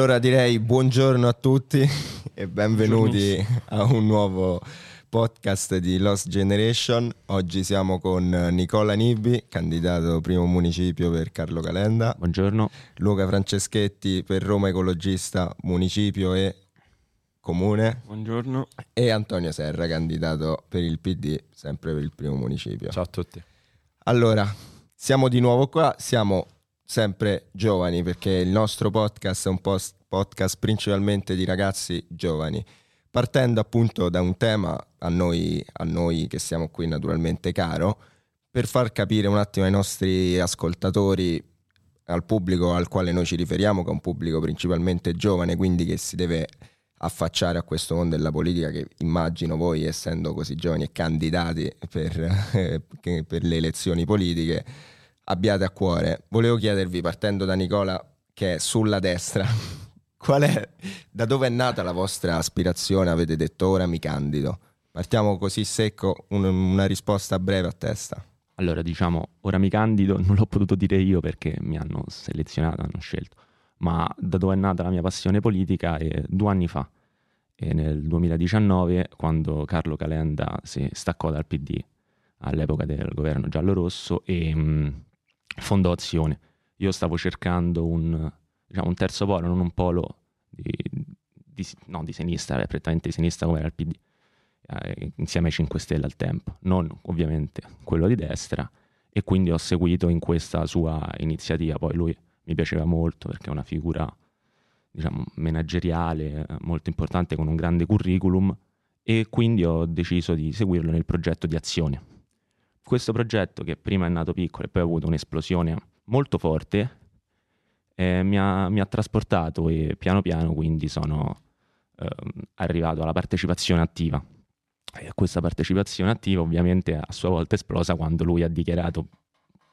Allora direi buongiorno a tutti e benvenuti a un nuovo podcast di Lost Generation. Oggi siamo con Nicola Nibbi, candidato primo municipio per Carlo Calenda. Buongiorno. Luca Franceschetti per Roma Ecologista, municipio e comune. Buongiorno. E Antonio Serra, candidato per il PD, sempre per il primo municipio. Ciao a tutti. Allora, siamo di nuovo qua, siamo sempre giovani perché il nostro podcast è un post- podcast principalmente di ragazzi giovani, partendo appunto da un tema a noi, a noi che siamo qui naturalmente caro, per far capire un attimo ai nostri ascoltatori, al pubblico al quale noi ci riferiamo, che è un pubblico principalmente giovane, quindi che si deve affacciare a questo mondo della politica che immagino voi, essendo così giovani e candidati per, per le elezioni politiche, abbiate a cuore. Volevo chiedervi, partendo da Nicola, che è sulla destra, qual è, da dove è nata la vostra aspirazione? Avete detto ora mi candido. Partiamo così secco, un, una risposta breve a testa. Allora, diciamo, ora mi candido, non l'ho potuto dire io perché mi hanno selezionato, hanno scelto, ma da dove è nata la mia passione politica è due anni fa, è nel 2019, quando Carlo Calenda si staccò dal PD all'epoca del governo giallo-rosso e mh, fondò Azione. Io stavo cercando un, diciamo, un terzo polo, non un polo di, di, no, di sinistra, eh, prettamente di sinistra come era il PD, eh, insieme ai 5 Stelle al tempo, non ovviamente quello di destra, e quindi ho seguito in questa sua iniziativa. Poi lui mi piaceva molto perché è una figura diciamo, manageriale eh, molto importante con un grande curriculum e quindi ho deciso di seguirlo nel progetto di azione. Questo progetto che prima è nato piccolo e poi ha avuto un'esplosione molto forte eh, mi, ha, mi, ha, trasportato e piano piano quindi sono eh, arrivato alla partecipazione attiva. E questa partecipazione attiva ovviamente a sua volta esplosa quando lui ha dichiarato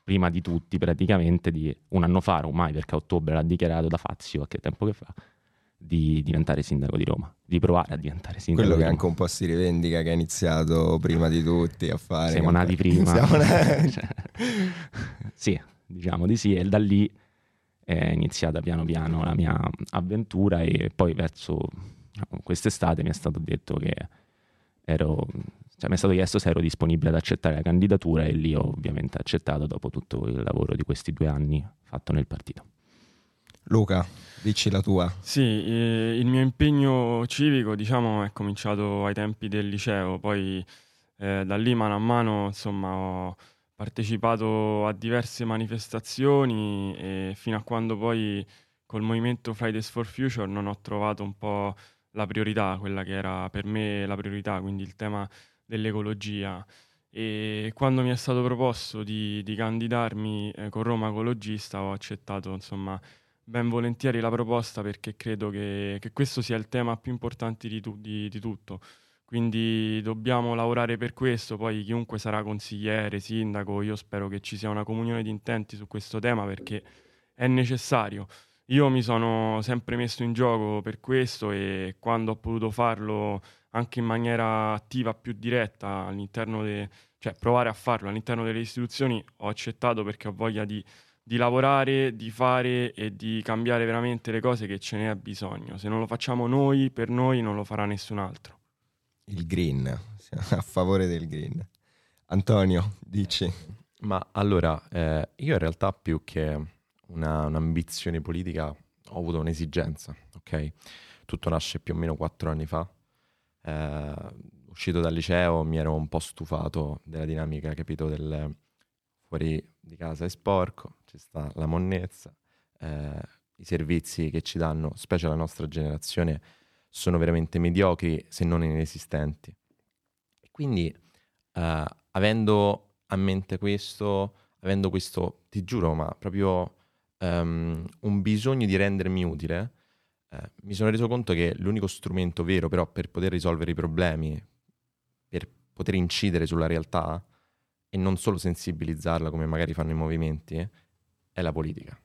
prima di tutti praticamente di un anno fa, ormai perché a ottobre l'ha dichiarato da Fazio, che tempo che fa, di diventare sindaco di Roma, di provare a diventare sindaco. Quello che anche un po' si rivendica che ha iniziato prima di tutti a fare. Siamo nati prima. Nati... cioè, sì, diciamo di sì, e da lì è iniziata piano piano la mia avventura e poi verso quest'estate mi è stato detto che ero, cioè mi è stato chiesto se ero disponibile ad accettare la candidatura e lì ho ovviamente accettato dopo tutto il lavoro di questi due anni fatto nel partito. Luca, dici la tua. Sì, eh, il mio impegno civico diciamo è cominciato ai tempi del liceo, poi eh, da lì mano a mano insomma ho partecipato a diverse manifestazioni e fino a quando poi col movimento Fridays for Future non ho trovato un po' la priorità, quella che era per me la priorità, quindi il tema dell'ecologia. E quando mi è stato proposto di, di candidarmi eh, con Roma Ecologista ho accettato insomma ben volentieri la proposta perché credo che, che questo sia il tema più importante di, tu, di, di tutto quindi dobbiamo lavorare per questo, poi chiunque sarà consigliere, sindaco, io spero che ci sia una comunione di intenti su questo tema perché è necessario. Io mi sono sempre messo in gioco per questo e quando ho potuto farlo anche in maniera attiva, più diretta, all'interno de, cioè provare a farlo all'interno delle istituzioni, ho accettato perché ho voglia di, di lavorare, di fare e di cambiare veramente le cose che ce n'è bisogno. Se non lo facciamo noi, per noi non lo farà nessun altro il green, a favore del green. Antonio, dici? Ma allora, eh, io in realtà più che una, un'ambizione politica ho avuto un'esigenza, ok? Tutto nasce più o meno quattro anni fa. Eh, uscito dal liceo mi ero un po' stufato della dinamica, capito, del fuori di casa è sporco, ci sta la monnezza, eh, i servizi che ci danno, specie la nostra generazione, sono veramente mediocri se non inesistenti. E quindi uh, avendo a mente questo, avendo questo, ti giuro, ma proprio um, un bisogno di rendermi utile, uh, mi sono reso conto che l'unico strumento vero però per poter risolvere i problemi, per poter incidere sulla realtà e non solo sensibilizzarla come magari fanno i movimenti, è la politica.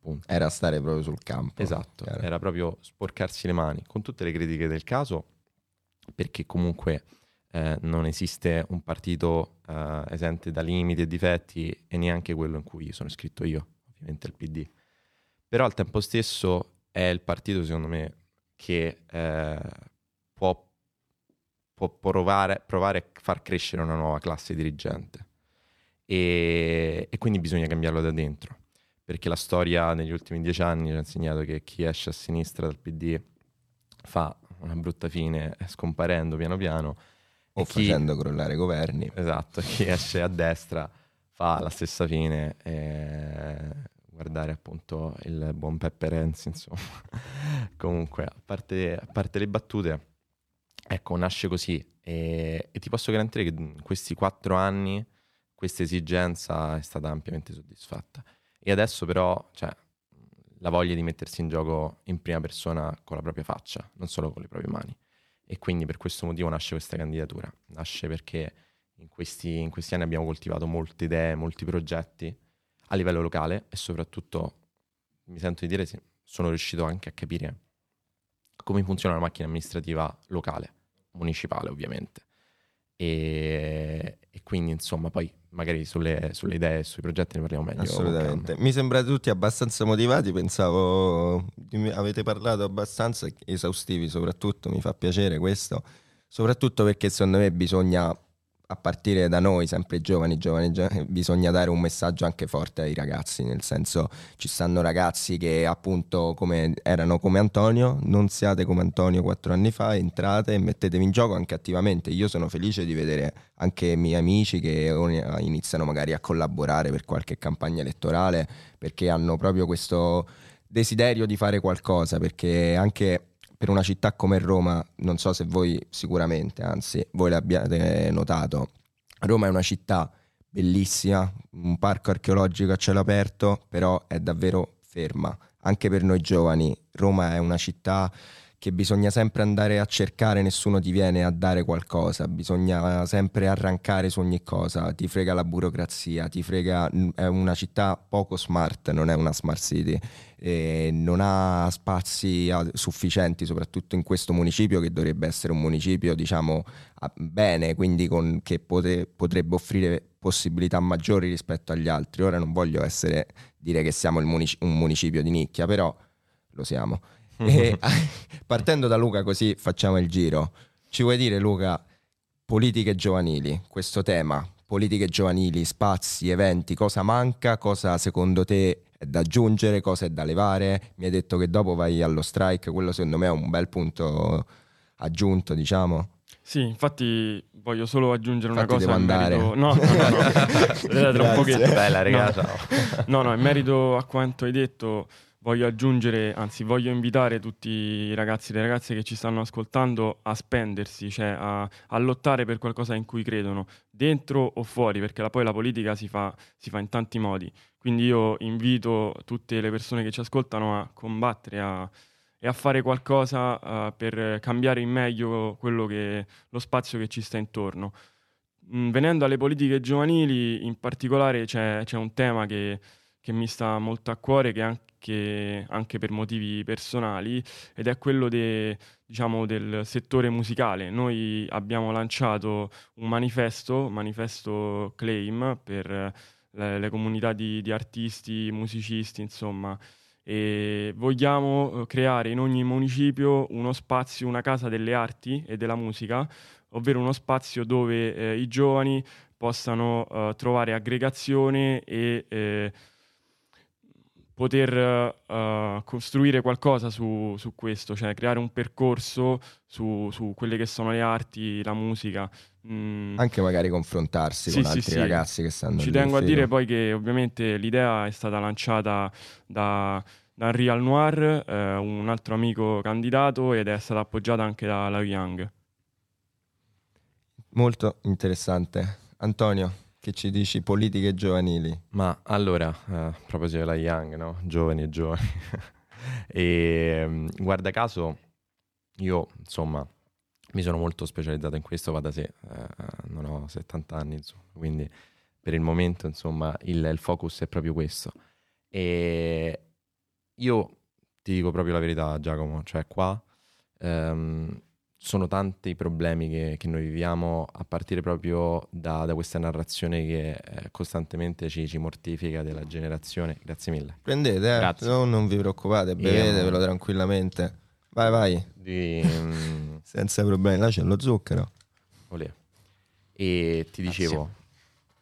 Punto. Era stare proprio sul campo. Esatto, chiaro. era proprio sporcarsi le mani, con tutte le critiche del caso, perché comunque eh, non esiste un partito eh, esente da limiti e difetti e neanche quello in cui sono iscritto io, ovviamente il PD. Però al tempo stesso è il partito, secondo me, che eh, può, può provare, provare, a far crescere una nuova classe dirigente. E, e, quindi bisogna cambiarlo da dentro, perché la storia negli ultimi dieci anni ci ha insegnato che chi esce a sinistra dal PD fa una brutta fine scomparendo piano piano. O chi, facendo crollare governi. Esatto, chi esce a destra fa la stessa fine. E guardare appunto il buon Peppe Renzi, insomma. Comunque, a parte, a parte, le battute, ecco, nasce così e, e, ti posso garantire che in questi quattro anni questa esigenza è stata ampiamente soddisfatta. E adesso però, cioè, la voglia di mettersi in gioco in prima persona con la propria faccia, non solo con le proprie mani. E quindi per questo motivo nasce questa candidatura. Nasce perché in questi, in questi anni abbiamo coltivato molte idee, molti progetti a livello locale e soprattutto, mi sento di dire, sono riuscito anche a capire come funziona la macchina amministrativa locale, municipale ovviamente. E, e quindi insomma poi magari sulle, sulle, idee, sui progetti ne parliamo meglio. Assolutamente. Mi sembrate tutti abbastanza motivati, pensavo avete parlato abbastanza esaustivi soprattutto, mi fa piacere questo, soprattutto perché secondo me bisogna a partire da noi, sempre giovani, giovani, giovani, bisogna dare un messaggio anche forte ai ragazzi, nel senso ci stanno ragazzi che appunto come, erano come Antonio, non siate come Antonio quattro anni fa, entrate e mettetevi in gioco anche attivamente. Io sono felice di vedere anche i miei amici che iniziano magari a collaborare per qualche campagna elettorale perché hanno proprio questo desiderio di fare qualcosa, perché anche per una città come Roma, non so se voi sicuramente, anzi voi l'abbiate notato, Roma è una città bellissima, un parco archeologico a cielo aperto, però è davvero ferma. Anche per noi giovani, Roma è una città che bisogna sempre andare a cercare, nessuno ti viene a dare qualcosa, bisogna sempre arrancare su ogni cosa, ti frega la burocrazia, ti frega, è una città poco smart, non è una smart city, e non ha spazi sufficienti, soprattutto in questo municipio che dovrebbe essere un municipio, diciamo, bene, quindi con, che pote, potrebbe offrire possibilità maggiori rispetto agli altri. Ora non voglio essere, dire che siamo munici- un municipio di nicchia, però lo siamo. E, partendo da Luca così facciamo il giro. Ci vuoi dire Luca, politiche giovanili, questo tema, politiche giovanili, spazi, eventi, cosa manca, cosa secondo te è da aggiungere, cosa è da levare? Mi hai detto che dopo vai allo strike, quello secondo me è un bel punto aggiunto, diciamo. Sì, infatti voglio solo aggiungere infatti una cosa. Devo andare. Merito... No, no, no, no. tra un pochetto. Bella, regà, no. no, no, in merito a quanto hai detto voglio aggiungere, anzi voglio invitare tutti i ragazzi e le ragazze che ci stanno ascoltando a spendersi, cioè a, a lottare per qualcosa in cui credono, dentro o fuori, perché la, poi la politica si fa, si fa, in tanti modi. Quindi io invito tutte le persone che ci ascoltano a combattere a, e a fare qualcosa uh, per cambiare in meglio che, lo spazio che ci sta intorno. Mm, venendo alle politiche giovanili, in particolare c'è, c'è un tema che, che mi sta molto a cuore, che anche anche, per motivi personali ed è quello de, diciamo, del settore musicale. Noi abbiamo lanciato un manifesto, manifesto claim per le, le comunità di, di artisti, musicisti, insomma, e vogliamo eh, creare in ogni municipio uno spazio, una casa delle arti e della musica, ovvero uno spazio dove eh, i giovani possano eh, trovare aggregazione e eh, poter uh, costruire qualcosa su, su, questo, cioè creare un percorso su, su, quelle che sono le arti, la musica. Mm. Anche magari confrontarsi sì, con sì, altri sì. ragazzi che stanno Ci tengo a dire poi che ovviamente l'idea è stata lanciata da, da Real Noir, eh, un altro amico candidato, ed è stata appoggiata anche da La Young. Molto interessante. Antonio che ci dici politiche giovanili? Ma allora, eh, a proposito della Young, no? Giovani e giovani. e mm, guarda caso, io insomma mi sono molto specializzato in questo, va da sé, eh, non ho 70 anni, insomma, quindi per il momento insomma il, il focus è proprio questo. E io ti dico proprio la verità Giacomo, cioè qua ehm, sono tanti i problemi che, che, noi viviamo a partire proprio da, da questa narrazione che eh, costantemente ci, ci, mortifica della generazione. Grazie mille. Prendete, eh? no, non vi preoccupate, bevetevelo tranquillamente. Vai, vai. Di, Senza problemi, là c'è lo zucchero. Olè. E ti dicevo,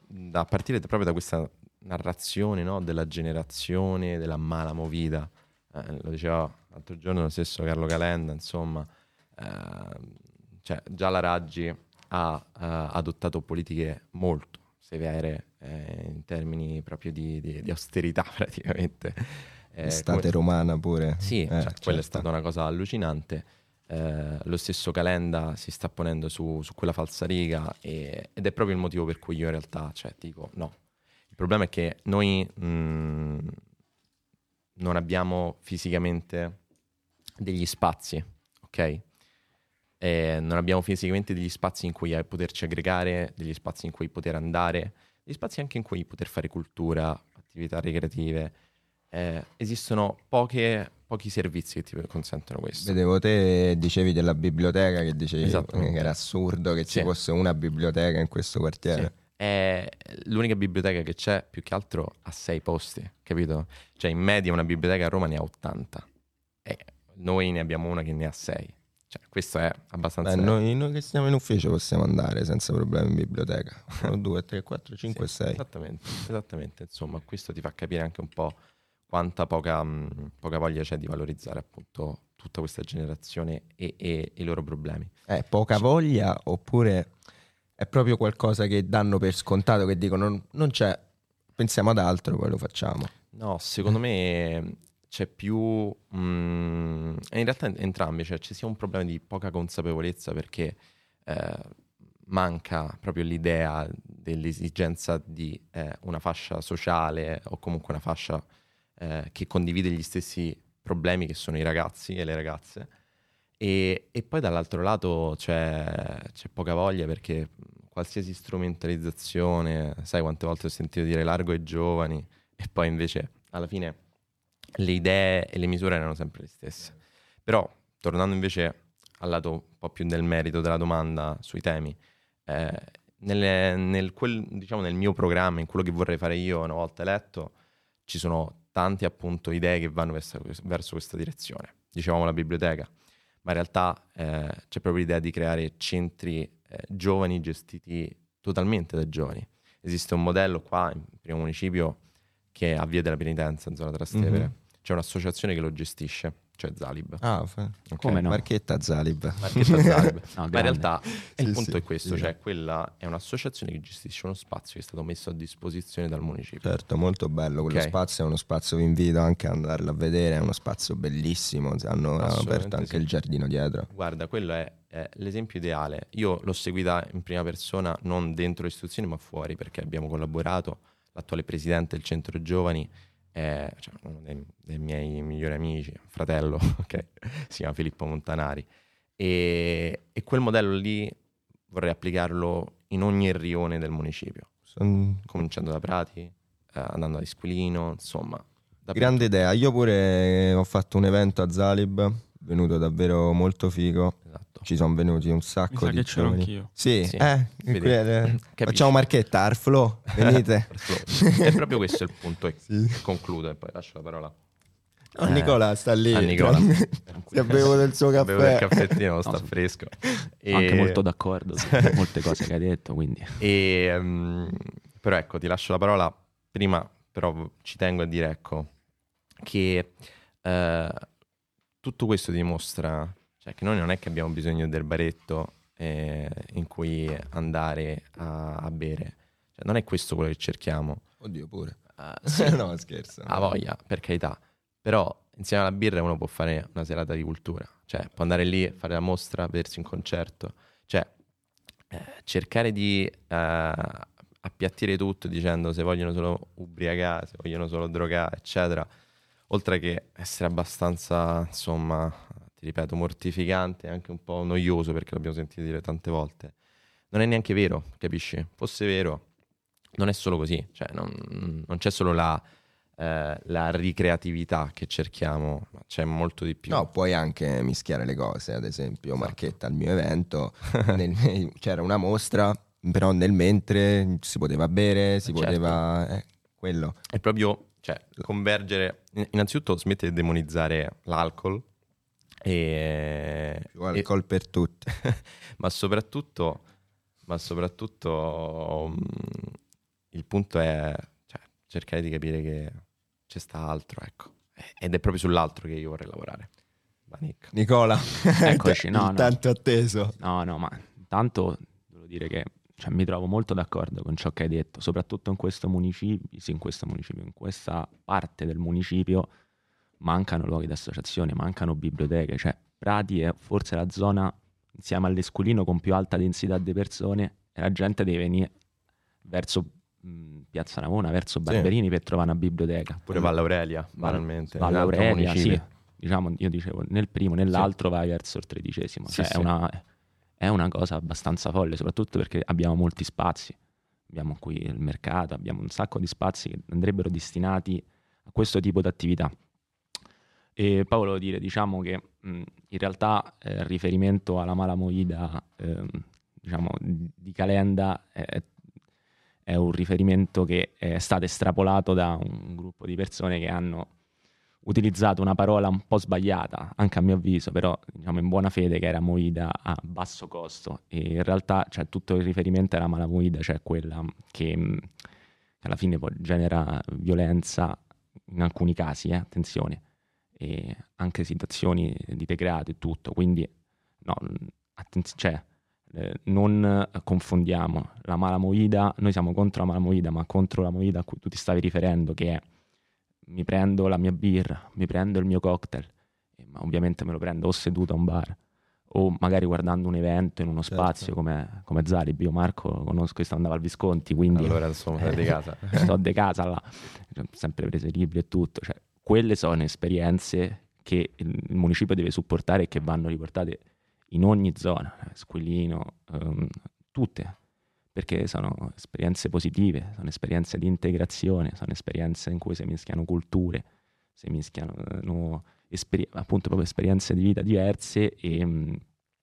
da, a partire proprio da questa narrazione no, della generazione, della mala movida, eh, lo diceva l'altro giorno lo stesso Carlo Calenda, insomma, cioè, già la Raggi ha uh, adottato politiche molto severe eh, in termini proprio di, di, di austerità praticamente. Eh, Estate come... romana pure. Sì, eh, cioè, certo. quella è certo. stata una cosa allucinante. Eh, lo stesso Calenda si sta ponendo su, su quella falsariga e, ed è proprio il motivo per cui io in realtà cioè, dico no. Il problema è che noi mh, mm, non abbiamo fisicamente degli spazi, ok? Eh, non abbiamo fisicamente degli spazi in cui poterci aggregare, degli spazi in cui poter andare, degli spazi anche in cui poter fare cultura, attività ricreative. Eh, esistono poche, pochi servizi che ti consentono questo. Vedevo te dicevi della biblioteca che dicevi che era assurdo che ci sì. fosse una biblioteca in questo quartiere. Sì. È l'unica biblioteca che c'è più che altro a sei posti, capito? Cioè in media una biblioteca a Roma ne ha 80 e noi ne abbiamo una che ne ha 6. Cioè, questo è abbastanza... Beh, noi, noi, che stiamo in ufficio possiamo andare senza problemi in biblioteca. 1, 2, 3, 4, 5, 6. Esattamente, esattamente. Insomma, questo ti fa capire anche un po' quanta poca, mh, poca voglia c'è di valorizzare appunto tutta questa generazione e, e, e i loro problemi. Eh, poca voglia oppure è proprio qualcosa che danno per scontato, che dicono non, non c'è, pensiamo ad altro, poi lo facciamo. No, secondo me c'è più... Mm, in realtà entrambi, cioè ci sia un problema di poca consapevolezza perché eh, manca proprio l'idea dell'esigenza di eh, una fascia sociale o comunque una fascia eh, che condivide gli stessi problemi che sono i ragazzi e le ragazze. E, e poi dall'altro lato c'è, c'è poca voglia perché qualsiasi strumentalizzazione, sai quante volte ho sentito dire largo ai giovani e poi invece alla fine le idee e le misure erano sempre le stesse. Però, tornando invece al lato un po' più del merito della domanda sui temi, eh, nelle, nel, quel, diciamo, nel mio programma, in quello che vorrei fare io una volta eletto, ci sono tante appunto idee che vanno verso, verso questa direzione. Dicevamo la biblioteca, ma in realtà eh, c'è proprio l'idea di creare centri eh, giovani gestiti totalmente dai giovani. Esiste un modello qua, in primo municipio, che è Via della Penitenza, in zona Trastevere. Mm-hmm c'è un'associazione che lo gestisce, cioè Zalib. Ah, okay. come no? Marchetta Zalib. Marchetta Zalib. no, Ma in realtà sì, il punto sì, è questo, sì. cioè quella è un'associazione che gestisce uno spazio che è stato messo a disposizione dal municipio. Certo, molto bello quello okay. spazio, è uno spazio, vi invito anche ad andarlo a vedere, è uno spazio bellissimo, hanno aperto anche il giardino dietro. Guarda, quello è, è l'esempio ideale. Io l'ho seguita in prima persona, non dentro le istituzioni ma fuori, perché abbiamo collaborato, l'attuale presidente del centro giovani è cioè, uno dei, dei, miei migliori amici, fratello, okay? si chiama Filippo Montanari. E, e, quel modello lì vorrei applicarlo in ogni rione del municipio, cominciando da Prati, eh, andando a Isquilino, insomma. Grande idea, io pure ho fatto un evento a Zalib, venuto davvero molto figo. Esatto. Ci sono venuti un sacco Mi di che c'ero anch'io. Sì, sì. Eh, eh, facciamo marchetta, Arflo, venite. È proprio questo il punto. E sì. concludo e poi lascio la parola. No, eh, Nicola sta lì. A Nicola. si bevuto del suo caffè. Bevo il caffettino, sta no, fresco. E... Anche molto d'accordo su molte cose che hai detto, quindi. E, um, però ecco, ti lascio la parola. Prima però ci tengo a dire, ecco, che... Uh, tutto questo dimostra cioè, che noi non è che abbiamo bisogno del baretto eh, in cui andare a, a bere. Cioè, non è questo quello che cerchiamo. Oddio pure. Uh, sì, no, scherzo. Ha voglia, per carità. Però insieme alla birra uno può fare una serata di cultura. Cioè, può andare lì, fare la mostra, vedersi un concerto. Cioè, eh, cercare di eh, appiattire tutto dicendo se vogliono solo ubriacare, se vogliono solo drogare, eccetera oltre che essere abbastanza, insomma, ripeto, mortificante anche un po' noioso perché l'abbiamo sentito dire tante volte, non è neanche vero, capisci? Fosse vero, non è solo così, cioè non, non c'è solo la, eh, la ricreatività che cerchiamo, c'è molto di più. No, puoi anche mischiare le cose, ad esempio esatto. Marchetta al mio evento, nel, c'era una mostra, però nel mentre si poteva bere, si certo. poteva... Eh, quello. È proprio, cioè, convergere, innanzitutto smette di demonizzare l'alcol, e, Più alcol e, per tutti. ma soprattutto, ma soprattutto um, il punto è cioè, cercare di capire che c'è sta altro, ecco. Ed è proprio sull'altro che io vorrei lavorare. Nick. Nicola, eccoci, no, no. tanto atteso. No, no, ma intanto devo dire che cioè, mi trovo molto d'accordo con ciò che hai detto, soprattutto in questo municipio, sì, in questo municipio, in questa parte del municipio mancano luoghi d'associazione, mancano biblioteche, cioè Prati è forse la zona insieme all'Esculino con più alta densità di persone e la gente deve venire verso mh, Piazza Navona, verso Barberini sì. per trovare una biblioteca. Pure Valle Aurelia, banalmente. Valle Aurelia, sì. Diciamo, io dicevo, nel primo, nell'altro sì. vai verso il tredicesimo. Sì, cioè è, una, è una cosa abbastanza folle, soprattutto perché abbiamo molti spazi. Abbiamo qui il mercato, abbiamo un sacco di spazi che andrebbero destinati a questo tipo di attività. E poi volevo dire, diciamo che mh, in realtà eh, il riferimento alla mala moida eh, diciamo, di Calenda è, è, un riferimento che è stato estrapolato da un gruppo di persone che hanno utilizzato una parola un po' sbagliata, anche a mio avviso, però diciamo in buona fede che era moida a basso costo. E in realtà cioè, tutto il riferimento alla mala moida, cioè quella che, che alla fine poi genera violenza in alcuni casi, eh, attenzione anche situazioni di degrado e tutto. Quindi no, attenz- cioè, eh, non confondiamo la mala movida, noi siamo contro la mala movida, ma contro la movida a cui tu ti stavi riferendo, che è mi prendo la mia birra, mi prendo il mio cocktail, ma ovviamente me lo prendo o seduto a un bar o magari guardando un evento in uno certo. spazio come, come Zalib. Io Marco lo conosco, io andavo al Visconti, quindi... Allora insomma, di casa. sto di casa là, sempre prese libri e tutto, cioè quelle sono esperienze che il municipio deve supportare e che vanno riportate in ogni zona, Squilino, um, tutte, perché sono esperienze positive, sono esperienze di integrazione, sono esperienze in cui si mischiano culture, si mischiano no, esperi- appunto proprio esperienze di vita diverse e um,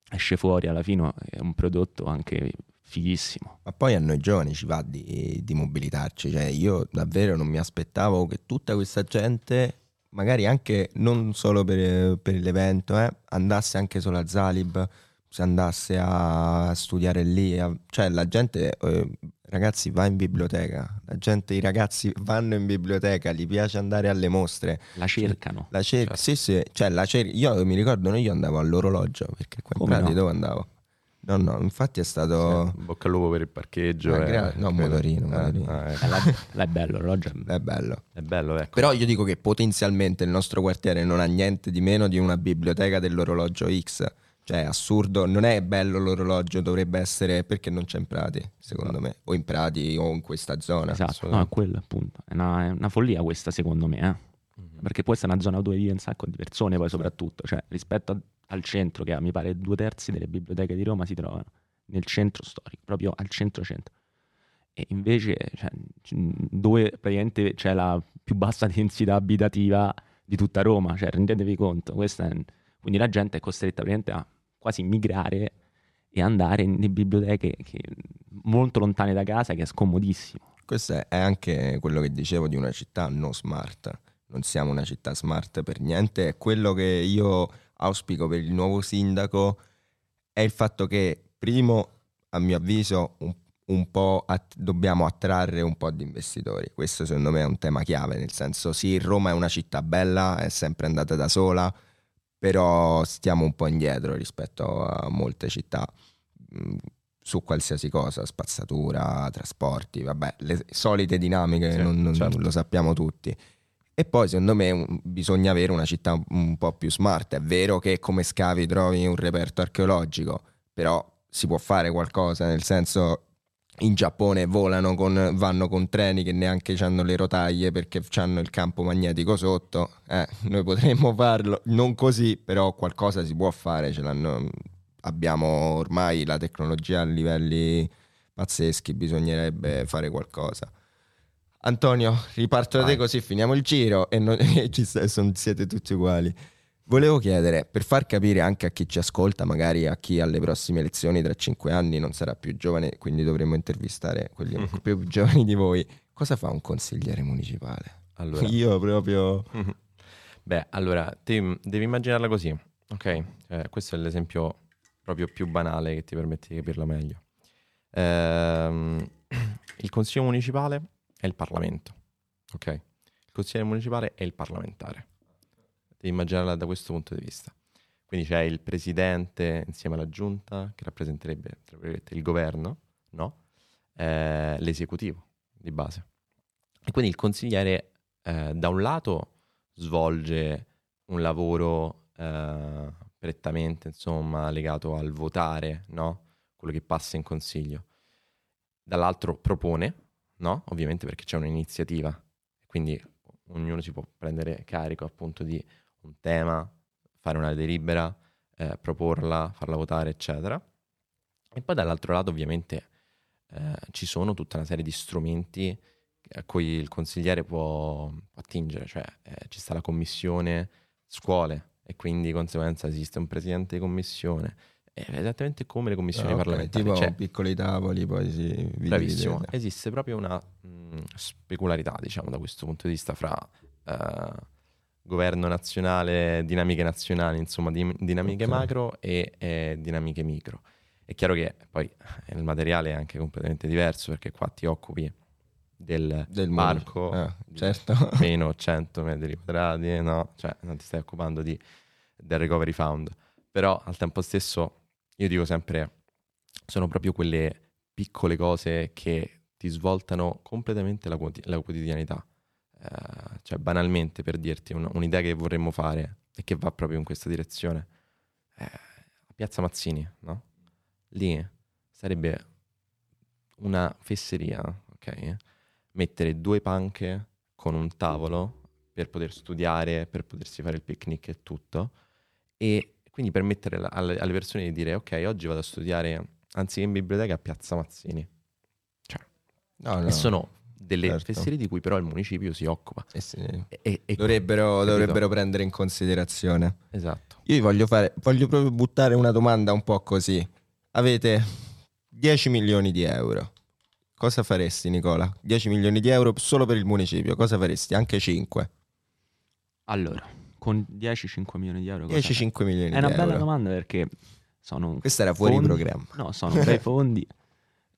esce fuori alla fine un prodotto anche fighissimo. Ma poi a noi giovani ci va di, di mobilitarci, cioè io davvero non mi aspettavo che tutta questa gente, magari anche non solo per, per l'evento, eh, andasse anche solo a Zalib, se andasse a studiare lì, a, cioè la gente, eh, ragazzi, va in biblioteca, la gente, i ragazzi vanno in biblioteca, gli piace andare alle mostre. La cercano. La cer- certo. Sì, sì, cioè la cer- io mi ricordo, io andavo all'orologio, perché qua in Prati no? dove andavo? No, no, infatti è stato... Sì, bocca al lupo per il parcheggio. Eh, gra- no, motorino, eh, motorino. Ah, ecco. è bello, l'orologio è bello. È bello, ecco. Però io dico che potenzialmente il nostro quartiere non ha niente di meno di una biblioteca dell'orologio X. Cioè, è assurdo, non è bello l'orologio, dovrebbe essere perché non c'è in Prati, secondo no. me, o in Prati o in questa zona. Esatto, no, è quello appunto. È una, è una follia questa, secondo me, eh? Mm-hmm. perché può essere una zona dove vive un sacco di persone, poi soprattutto, cioè rispetto al centro, che mi pare due terzi delle biblioteche di Roma si trovano nel centro storico, proprio al centro-centro. E invece, cioè, dove praticamente c'è la più bassa densità abitativa di tutta Roma, cioè rendetevi conto, è, quindi la gente è costretta praticamente a quasi migrare e andare nelle biblioteche che, molto lontane da casa, che è scomodissimo. Questo è anche quello che dicevo di una città non smart. Non siamo una città smart per niente. Quello che io auspico per il nuovo sindaco è il fatto che primo, a mio avviso, un, un po' att- dobbiamo attrarre un po' di investitori. Questo secondo me è un tema chiave, nel senso sì, Roma è una città bella, è sempre andata da sola, però stiamo un po' indietro rispetto a molte città mh, su qualsiasi cosa, spazzatura, trasporti, vabbè, le solite dinamiche, sì, non, non, certo. lo sappiamo tutti. E poi secondo me un, bisogna avere una città un, un po' più smart. È vero che come scavi trovi un reperto archeologico, però si può fare qualcosa, nel senso in Giappone volano con, vanno con treni che neanche hanno le rotaie perché hanno il campo magnetico sotto. Eh, noi potremmo farlo, non così, però qualcosa si può fare. abbiamo ormai la tecnologia a livelli pazzeschi, bisognerebbe fare qualcosa. Antonio, riparto da te così finiamo il giro e, non, e ci son, siete tutti uguali. Volevo chiedere, per far capire anche a chi ci ascolta, magari a chi alle prossime elezioni tra cinque anni non sarà più giovane, quindi dovremmo intervistare quelli mm-hmm. più giovani di voi, cosa fa un consigliere municipale? Allora, Io proprio... Mm-hmm. Beh, allora, devi immaginarla così, ok? Eh, questo è l'esempio proprio più banale che ti permette di capirla meglio. Ehm, il consiglio municipale è il Parlamento, ok? Il consigliere municipale è il parlamentare. Devi immaginarla da questo punto di vista. Quindi c'è il presidente insieme alla giunta che rappresenterebbe il governo, no? Eh, l'esecutivo di base. E quindi il consigliere eh, da un lato svolge un lavoro eh, prettamente insomma, legato al votare, no? quello che passa in consiglio. Dall'altro propone, no? ovviamente perché c'è un'iniziativa, quindi ognuno si può prendere carico appunto di un tema, fare una delibera, eh, proporla, farla votare, eccetera. E poi dall'altro lato ovviamente eh, ci sono tutta una serie di strumenti a cui il consigliere può attingere, cioè eh, ci sta la commissione scuole e quindi di conseguenza esiste un presidente di commissione. È esattamente come le commissioni ah, okay, parlamentari. Tipo cioè, piccoli tavoli, poi si Bravissimo. Esiste proprio una mh, specularità, diciamo, da questo punto di vista fra uh, governo nazionale, dinamiche nazionali, insomma, di, dinamiche okay. macro e eh, dinamiche micro. È chiaro che poi il materiale è anche completamente diverso perché qua ti occupi del, del parco, ah, certo. meno 100 metri quadrati, no? Cioè non ti stai occupando di, del recovery fund. Però al tempo stesso io dico sempre, sono proprio quelle piccole cose che ti svoltano completamente la, la quotidianità. Uh, cioè banalmente per dirti un, un'idea che vorremmo fare e che va proprio in questa direzione. Eh, Piazza Mazzini, no? Lì sarebbe una fesseria, ok? mettere due panche con un tavolo per poter studiare, per potersi fare il picnic e tutto, e quindi permettere alle, alle persone di dire ok, oggi vado a studiare anziché in biblioteca a Piazza Mazzini. Cioè, no, no. E sono delle certo. fesserie di cui però il municipio si occupa. Eh sì. e, e, dovrebbero, dovrebbero, prendere in considerazione. Esatto. Io vi voglio, fare, voglio proprio buttare una domanda un po' così. Avete 10 milioni di euro Cosa faresti, Nicola? 10 milioni di euro solo per il municipio, cosa faresti? Anche 5? Allora, con 10-5 milioni di euro. 10-5 milioni di euro. È una bella domanda perché sono. Questa era fuori fondi, programma. No, sono bei fondi.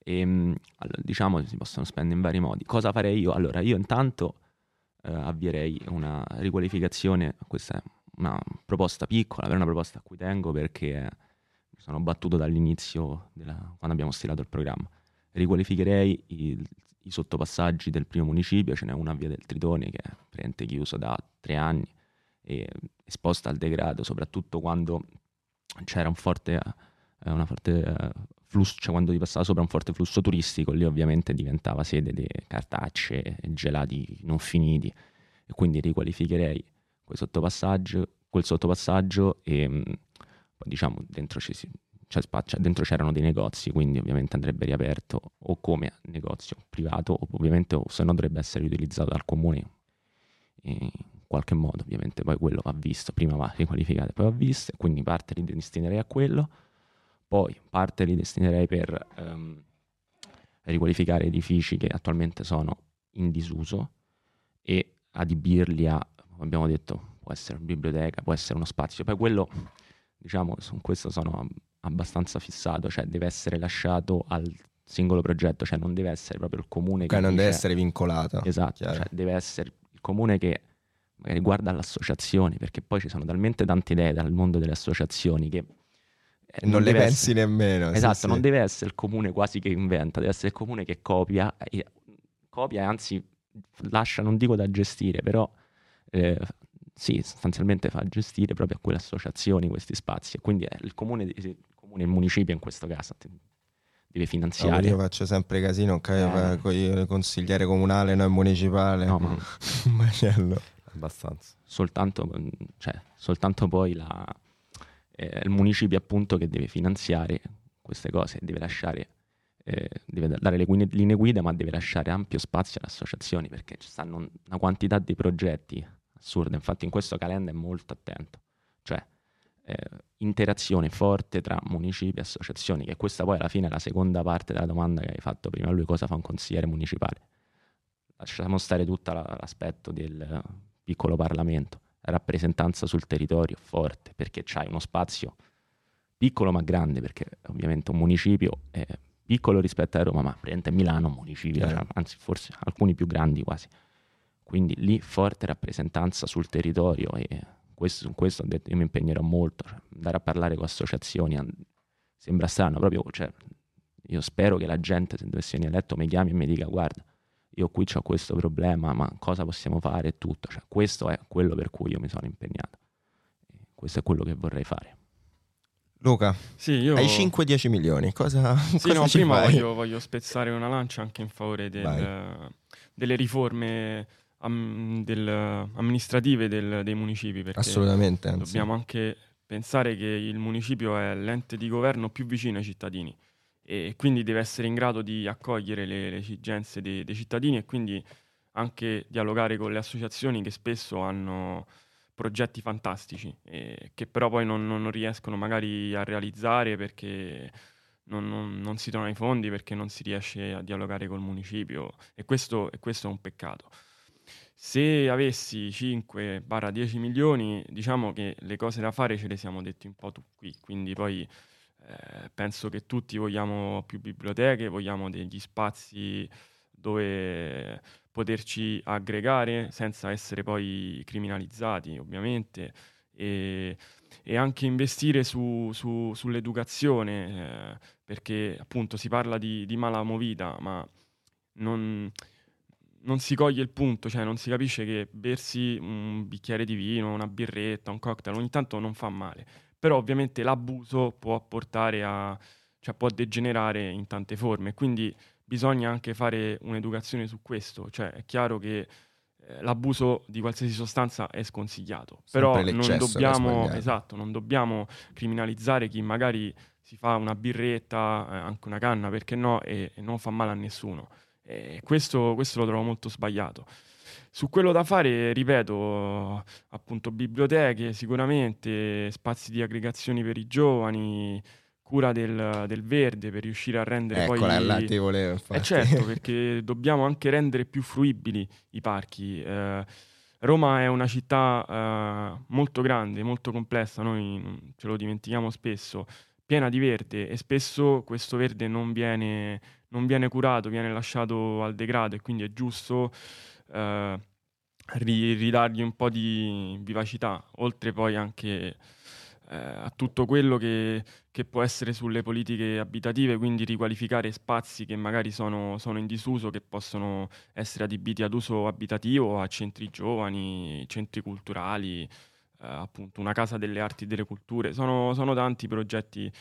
E, ehm, allora, diciamo si possono spendere in vari modi. Cosa farei io? Allora, io intanto eh, avvierei una riqualificazione. Questa è una proposta piccola, però una proposta a cui tengo perché mi sono battuto dall'inizio della, quando abbiamo stilato il programma riqualificherei i, i sottopassaggi del primo municipio, ce n'è una Via del Tritone che è praticamente chiuso da tre anni e esposta al degrado, soprattutto quando c'era un forte, eh, forte eh, flusso, cioè quando ti passava sopra un forte flusso turistico, lì ovviamente diventava sede di cartacce, gelati non finiti. E quindi riqualificherei quel sottopassaggio, quel sottopassaggio e mm, poi diciamo dentro ci si, cioè, cioè, dentro c'erano dei negozi, quindi ovviamente andrebbe riaperto o come negozio privato, ovviamente o se no dovrebbe essere riutilizzato dal comune qualche modo, ovviamente poi quello va visto, prima va riqualificato, poi va visto, quindi parte li destinerei a quello, poi parte li destinerei per um, riqualificare edifici che attualmente sono in disuso e adibirli a, abbiamo detto, può essere una biblioteca, può essere uno spazio, poi quello, diciamo, su questo sono abbastanza fissato, cioè deve essere lasciato al singolo progetto, cioè non deve essere proprio il comune che... non dice... deve essere vincolato. Esatto, cioè deve essere il comune che magari guarda le associazioni, perché poi ci sono talmente tante idee dal mondo delle associazioni che... Eh, non, non le pensi essere... nemmeno. Esatto, sì, non sì. deve essere il comune quasi che inventa, deve essere il comune che copia, e, copia e anzi lascia, non dico da gestire, però eh, sì, sostanzialmente fa gestire proprio a quelle associazioni questi spazi. E quindi il comune, comune, il municipio in questo caso deve finanziare. No, io faccio sempre casino, eh. con il consigliere comunale, noi municipale. No, ma... un macello. Abbastanza. Soltanto, cioè, soltanto poi la, eh, il municipio appunto che deve finanziare queste cose, deve lasciare eh, deve dare le linee guida, ma deve lasciare ampio spazio alle associazioni perché ci stanno una quantità di progetti assurda. Infatti, in questo calenda è molto attento, cioè eh, interazione forte tra municipi e associazioni, che questa poi alla fine è la seconda parte della domanda che hai fatto prima lui, cosa fa un consigliere municipale. Lasciamo stare tutto l'aspetto del piccolo Parlamento, la rappresentanza sul territorio forte, perché c'hai uno spazio piccolo ma grande, perché ovviamente un municipio è piccolo rispetto a Roma, ma praticamente Milano un municipio, cioè, anzi forse alcuni più grandi quasi. Quindi lì forte rappresentanza sul territorio e questo, su questo ho detto io mi impegnerò molto, cioè, andare a parlare con associazioni, sembra strano proprio, cioè, io spero che la gente se dovesse venire eletto mi chiami e mi dica guarda, io qui ho questo problema, ma cosa possiamo fare e tutto, cioè, questo è quello per cui io mi sono impegnato, questo è quello che vorrei fare. Luca, sì, io... hai 5-10 milioni, cosa, sì, cosa no, prima voglio, voglio, spezzare una lancia anche in favore del, delle riforme am, del, amministrative del, dei municipi. Perché Assolutamente. Anzi. Dobbiamo anche pensare che il municipio è l'ente di governo più vicino ai cittadini e quindi deve essere in grado di accogliere le, le esigenze dei, dei cittadini e quindi anche dialogare con le associazioni che spesso hanno progetti fantastici eh, che però poi non, non, riescono magari a realizzare perché non, non, non, si trovano i fondi, perché non si riesce a dialogare col municipio e questo, e questo è un peccato. Se avessi 5-10 milioni, diciamo che le cose da fare ce le siamo detti un po' tu qui, quindi poi eh, penso che tutti vogliamo più biblioteche, vogliamo degli spazi dove poterci aggregare senza essere poi criminalizzati, ovviamente, e, e anche investire su, su, sull'educazione, eh, perché appunto si parla di, di mala movida, ma non, non, si coglie il punto, cioè non si capisce che bersi un bicchiere di vino, una birretta, un cocktail ogni tanto non fa male, però ovviamente l'abuso può portare a, cioè può degenerare in tante forme, quindi bisogna anche fare un'educazione su questo, cioè è chiaro che eh, l'abuso di qualsiasi sostanza è sconsigliato, però non dobbiamo, esatto, non dobbiamo criminalizzare chi magari si fa una birretta, eh, anche una canna, perché no, e, e non fa male a nessuno. Questo, questo lo trovo molto sbagliato. Su quello da fare, ripeto, appunto biblioteche, sicuramente spazi di aggregazioni per i giovani, cura del, del, verde per riuscire a rendere Eccola, poi... là ti volevo infatti. Eh certo, perché dobbiamo anche rendere più fruibili i parchi. Eh, Roma è una città eh, molto grande, molto complessa, noi ce lo dimentichiamo spesso, piena di verde e spesso questo verde non viene, non viene curato, viene lasciato al degrado e quindi è giusto eh, ridargli un po' di vivacità, oltre poi anche eh, a tutto quello che, che, può essere sulle politiche abitative, quindi riqualificare spazi che magari sono, sono, in disuso, che possono essere adibiti ad uso abitativo, a centri giovani, centri culturali, eh, appunto una casa delle arti e delle culture. Sono, sono tanti progetti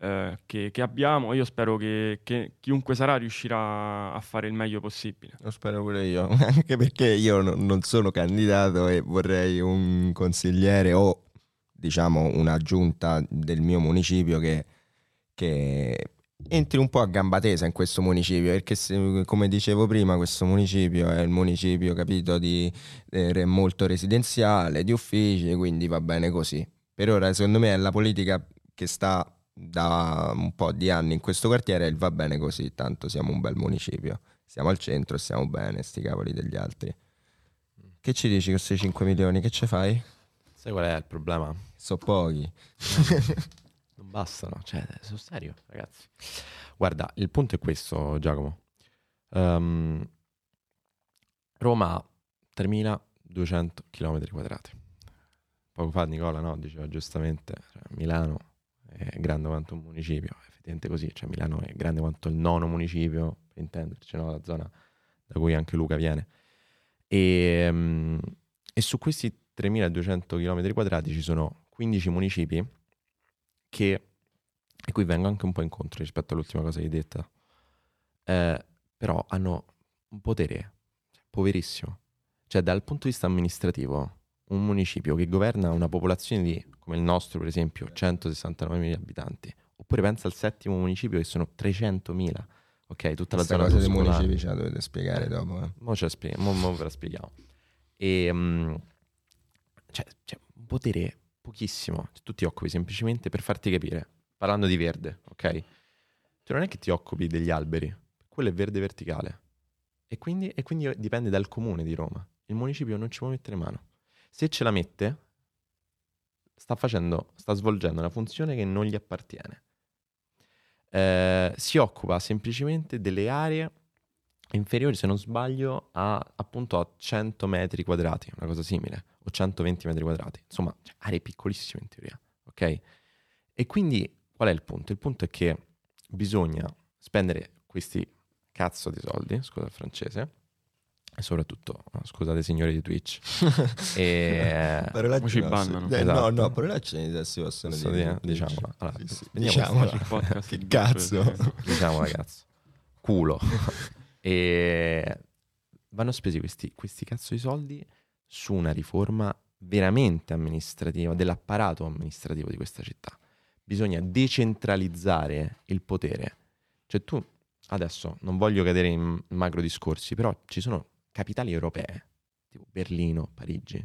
eh, che, che, abbiamo. Io spero che, che, chiunque sarà riuscirà a fare il meglio possibile. Lo spero pure io, anche perché io non sono candidato e vorrei un consigliere o diciamo, una giunta del mio municipio che, che entri un po' a gamba tesa in questo municipio perché se, come dicevo prima questo municipio è il municipio capito di eh, molto residenziale di uffici quindi va bene così per ora secondo me è la politica che sta da un po' di anni in questo quartiere il va bene così tanto siamo un bel municipio siamo al centro stiamo bene sti cavoli degli altri che ci dici con questi 5 milioni che ci fai? Sai qual è il problema? So pochi. non bastano, cioè, sono serio, ragazzi. Guarda, il punto è questo, Giacomo. Um, Roma ha 3.200 km quadrati. Poco fa Nicola no, diceva giustamente, cioè, Milano è grande quanto un municipio, effettivamente così, cioè Milano è grande quanto il nono municipio, per intenderci, no? la zona da cui anche Luca viene. E, um, e su questi 3.200 km quadrati ci sono 15 municipi che, e qui vengo anche un po' incontro rispetto all'ultima cosa che hai detto, eh, però hanno un potere poverissimo. Cioè dal punto di vista amministrativo, un municipio che governa una popolazione di, come il nostro per esempio, 169.000 abitanti, oppure pensa al settimo municipio che sono 300.000 ok? Tutta la Questa zona cosa dei municipi ce la dovete spiegare dopo. eh. Mo, ce la spieghiamo, mo, mo ve la spieghiamo. E, mm, cioè, c'è un potere pochissimo. Tu ti occupi semplicemente per farti capire, parlando di verde, ok? Tu non è che ti occupi degli alberi, quello è verde verticale. E quindi, e quindi dipende dal comune di Roma. Il municipio non ci può mettere mano. Se ce la mette, sta facendo, sta svolgendo una funzione che non gli appartiene. Eh, si occupa semplicemente delle aree inferiori, se non sbaglio, a appunto a 100 metri quadrati, una cosa simile, o 120 metri quadrati. Insomma, cioè, aree piccolissime in teoria, ok? E quindi qual è il punto? Il punto è che bisogna spendere questi cazzo di soldi, scusa il francese, e soprattutto, scusate signori di Twitch, e, Parolacce Mo ci no, bannano. Eh, Esatto. No, no, parolacce si possono Posso dire. Diciamola. Allora, Sì, sì. Il podcast Che cazzo. Diciamo ragazzo, culo. e vanno spesi questi, questi cazzo di soldi su una riforma veramente amministrativa, dell'apparato amministrativo di questa città. Bisogna decentralizzare il potere. Cioè tu, adesso, non voglio cadere in macro discorsi, però ci sono capitali europee, tipo Berlino, Parigi,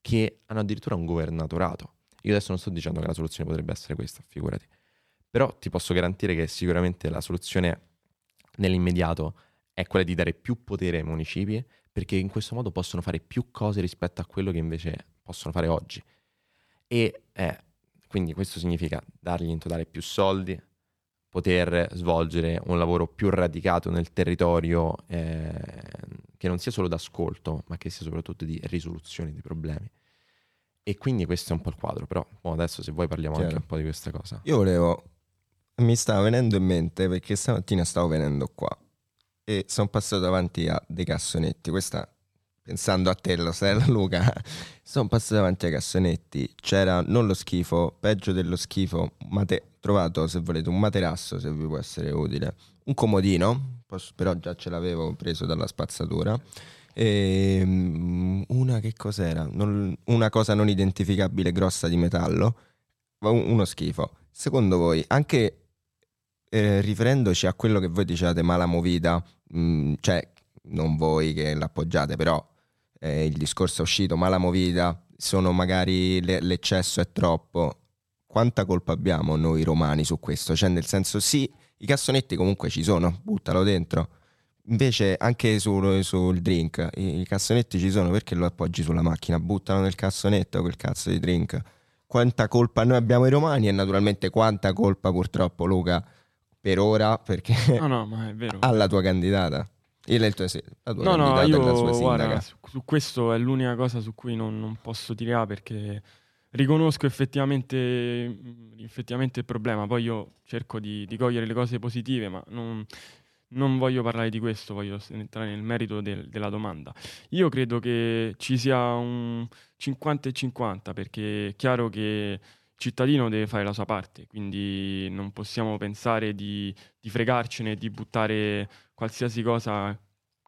che hanno addirittura un governatorato. Io adesso non sto dicendo che la soluzione potrebbe essere questa, figurati. Però ti posso garantire che sicuramente la soluzione nell'immediato è quella di dare più potere ai municipi, perché in questo modo possono fare più cose rispetto a quello che invece possono fare oggi. E eh, quindi questo significa dargli in totale più soldi, poter svolgere un lavoro più radicato nel territorio, eh, che non sia solo d'ascolto, ma che sia soprattutto di risoluzione di problemi. E quindi questo è un po' il quadro, però mo adesso se vuoi parliamo Chiaro. anche un po' di questa cosa. Io volevo, mi stava venendo in mente perché stamattina stavo venendo qua e sono passato davanti a dei cassonetti. Questa, pensando a te, lo sai, Luca, sono passato davanti ai cassonetti. C'era non lo schifo, peggio dello schifo, mate- trovato se volete un materasso, se vi può essere utile, un comodino, posso- però già ce l'avevo preso dalla spazzatura. E mm, una che cos'era? Non- una cosa non identificabile grossa di metallo, uno schifo. Secondo voi, anche eh, riferendoci a quello che voi dicevate, mala movida, mh, cioè non voi che l'appoggiate, però eh, il discorso è uscito, mala movida, sono magari le- l'eccesso è troppo. Quanta colpa abbiamo noi romani su questo? Cioè, nel senso, sì, i cassonetti comunque ci sono, buttalo dentro. Invece anche sul, sul drink, i, i cassonetti ci sono perché lo appoggi sulla macchina, buttano nel cassonetto quel cazzo di drink. Quanta colpa noi abbiamo i romani e naturalmente quanta colpa purtroppo Luca per ora perché No, no, ma è vero. ha la tua candidata. Il, il tuo- la tua No, no, candidata io e la sua guarda, su, su questo è l'unica cosa su cui non, non posso tirare perché riconosco effettivamente, mm, effettivamente il problema. Poi io cerco di, di cogliere le cose positive, ma non, non voglio parlare di questo, voglio entrare nel merito del- della domanda. Io credo che ci sia un 50 e 50 perché è chiaro che il cittadino deve fare la sua parte, quindi non possiamo pensare di, di fregarcene di buttare qualsiasi cosa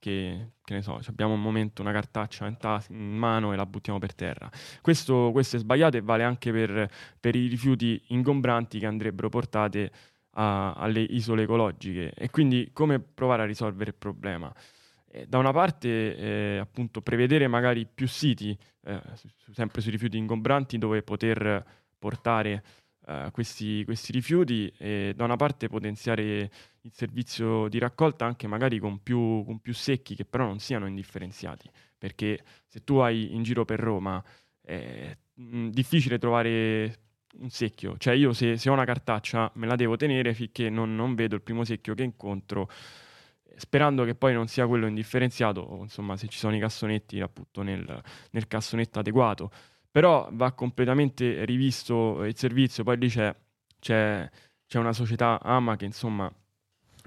che, che ne so, abbiamo un momento una cartaccia in, tas- in mano e la buttiamo per terra. Questo, questo è sbagliato e vale anche per, per i rifiuti ingombranti che andrebbero portate a- alle isole ecologiche. E quindi come provare a risolvere il problema? Eh, da una parte, eh, appunto, prevedere magari più siti, eh, su- sempre sui rifiuti ingombranti, dove poter portare eh, questi, questi rifiuti e da una parte potenziare il servizio di raccolta anche magari con più, con più secchi che però non siano indifferenziati. Perché se tu hai in giro per Roma è mh, difficile trovare un secchio. Cioè io se, se ho una cartaccia me la devo tenere finché non, non vedo il primo secchio che incontro sperando che poi non sia quello indifferenziato insomma se ci sono i cassonetti appunto nel, nel cassonetto adeguato però va completamente rivisto il servizio poi lì c'è, c'è, c'è una società AMA che insomma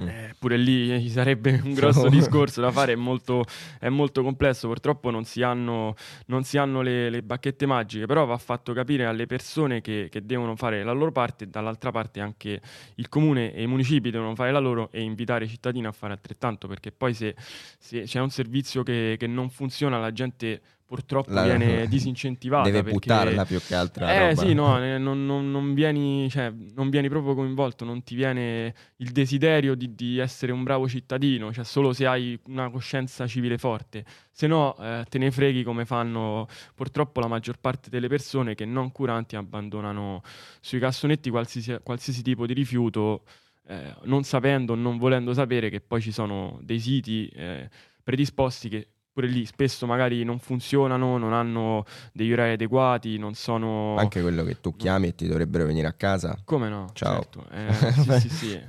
Mm. eh, pure lì eh, ci sarebbe un grosso discorso da fare, è molto, è molto complesso, purtroppo non si hanno, non si hanno le, le bacchette magiche, però va fatto capire alle persone che, che devono fare la loro parte e dall'altra parte anche il comune e i municipi devono fare la loro e invitare i cittadini a fare altrettanto, perché poi se, se c'è un servizio che, che non funziona la gente purtroppo La- viene disincentivata. Deve perché- buttarla più che altra Eh roba. sì, no, non, non- non vieni, cioè, non vieni proprio coinvolto, non ti viene il desiderio di, di essere un bravo cittadino, cioè solo se hai una coscienza civile forte, se no eh, te ne freghi come fanno purtroppo la maggior parte delle persone che non curanti abbandonano sui cassonetti qualsiasi, qualsiasi tipo di rifiuto, eh, non sapendo, non volendo sapere che poi ci sono dei siti eh, predisposti che pure lì spesso magari non funzionano, non hanno degli orari adeguati, non sono... Anche quello che tu chiami e ti dovrebbero venire a casa. Come no? Ciao. Certo. Eh, sì, sì, sì.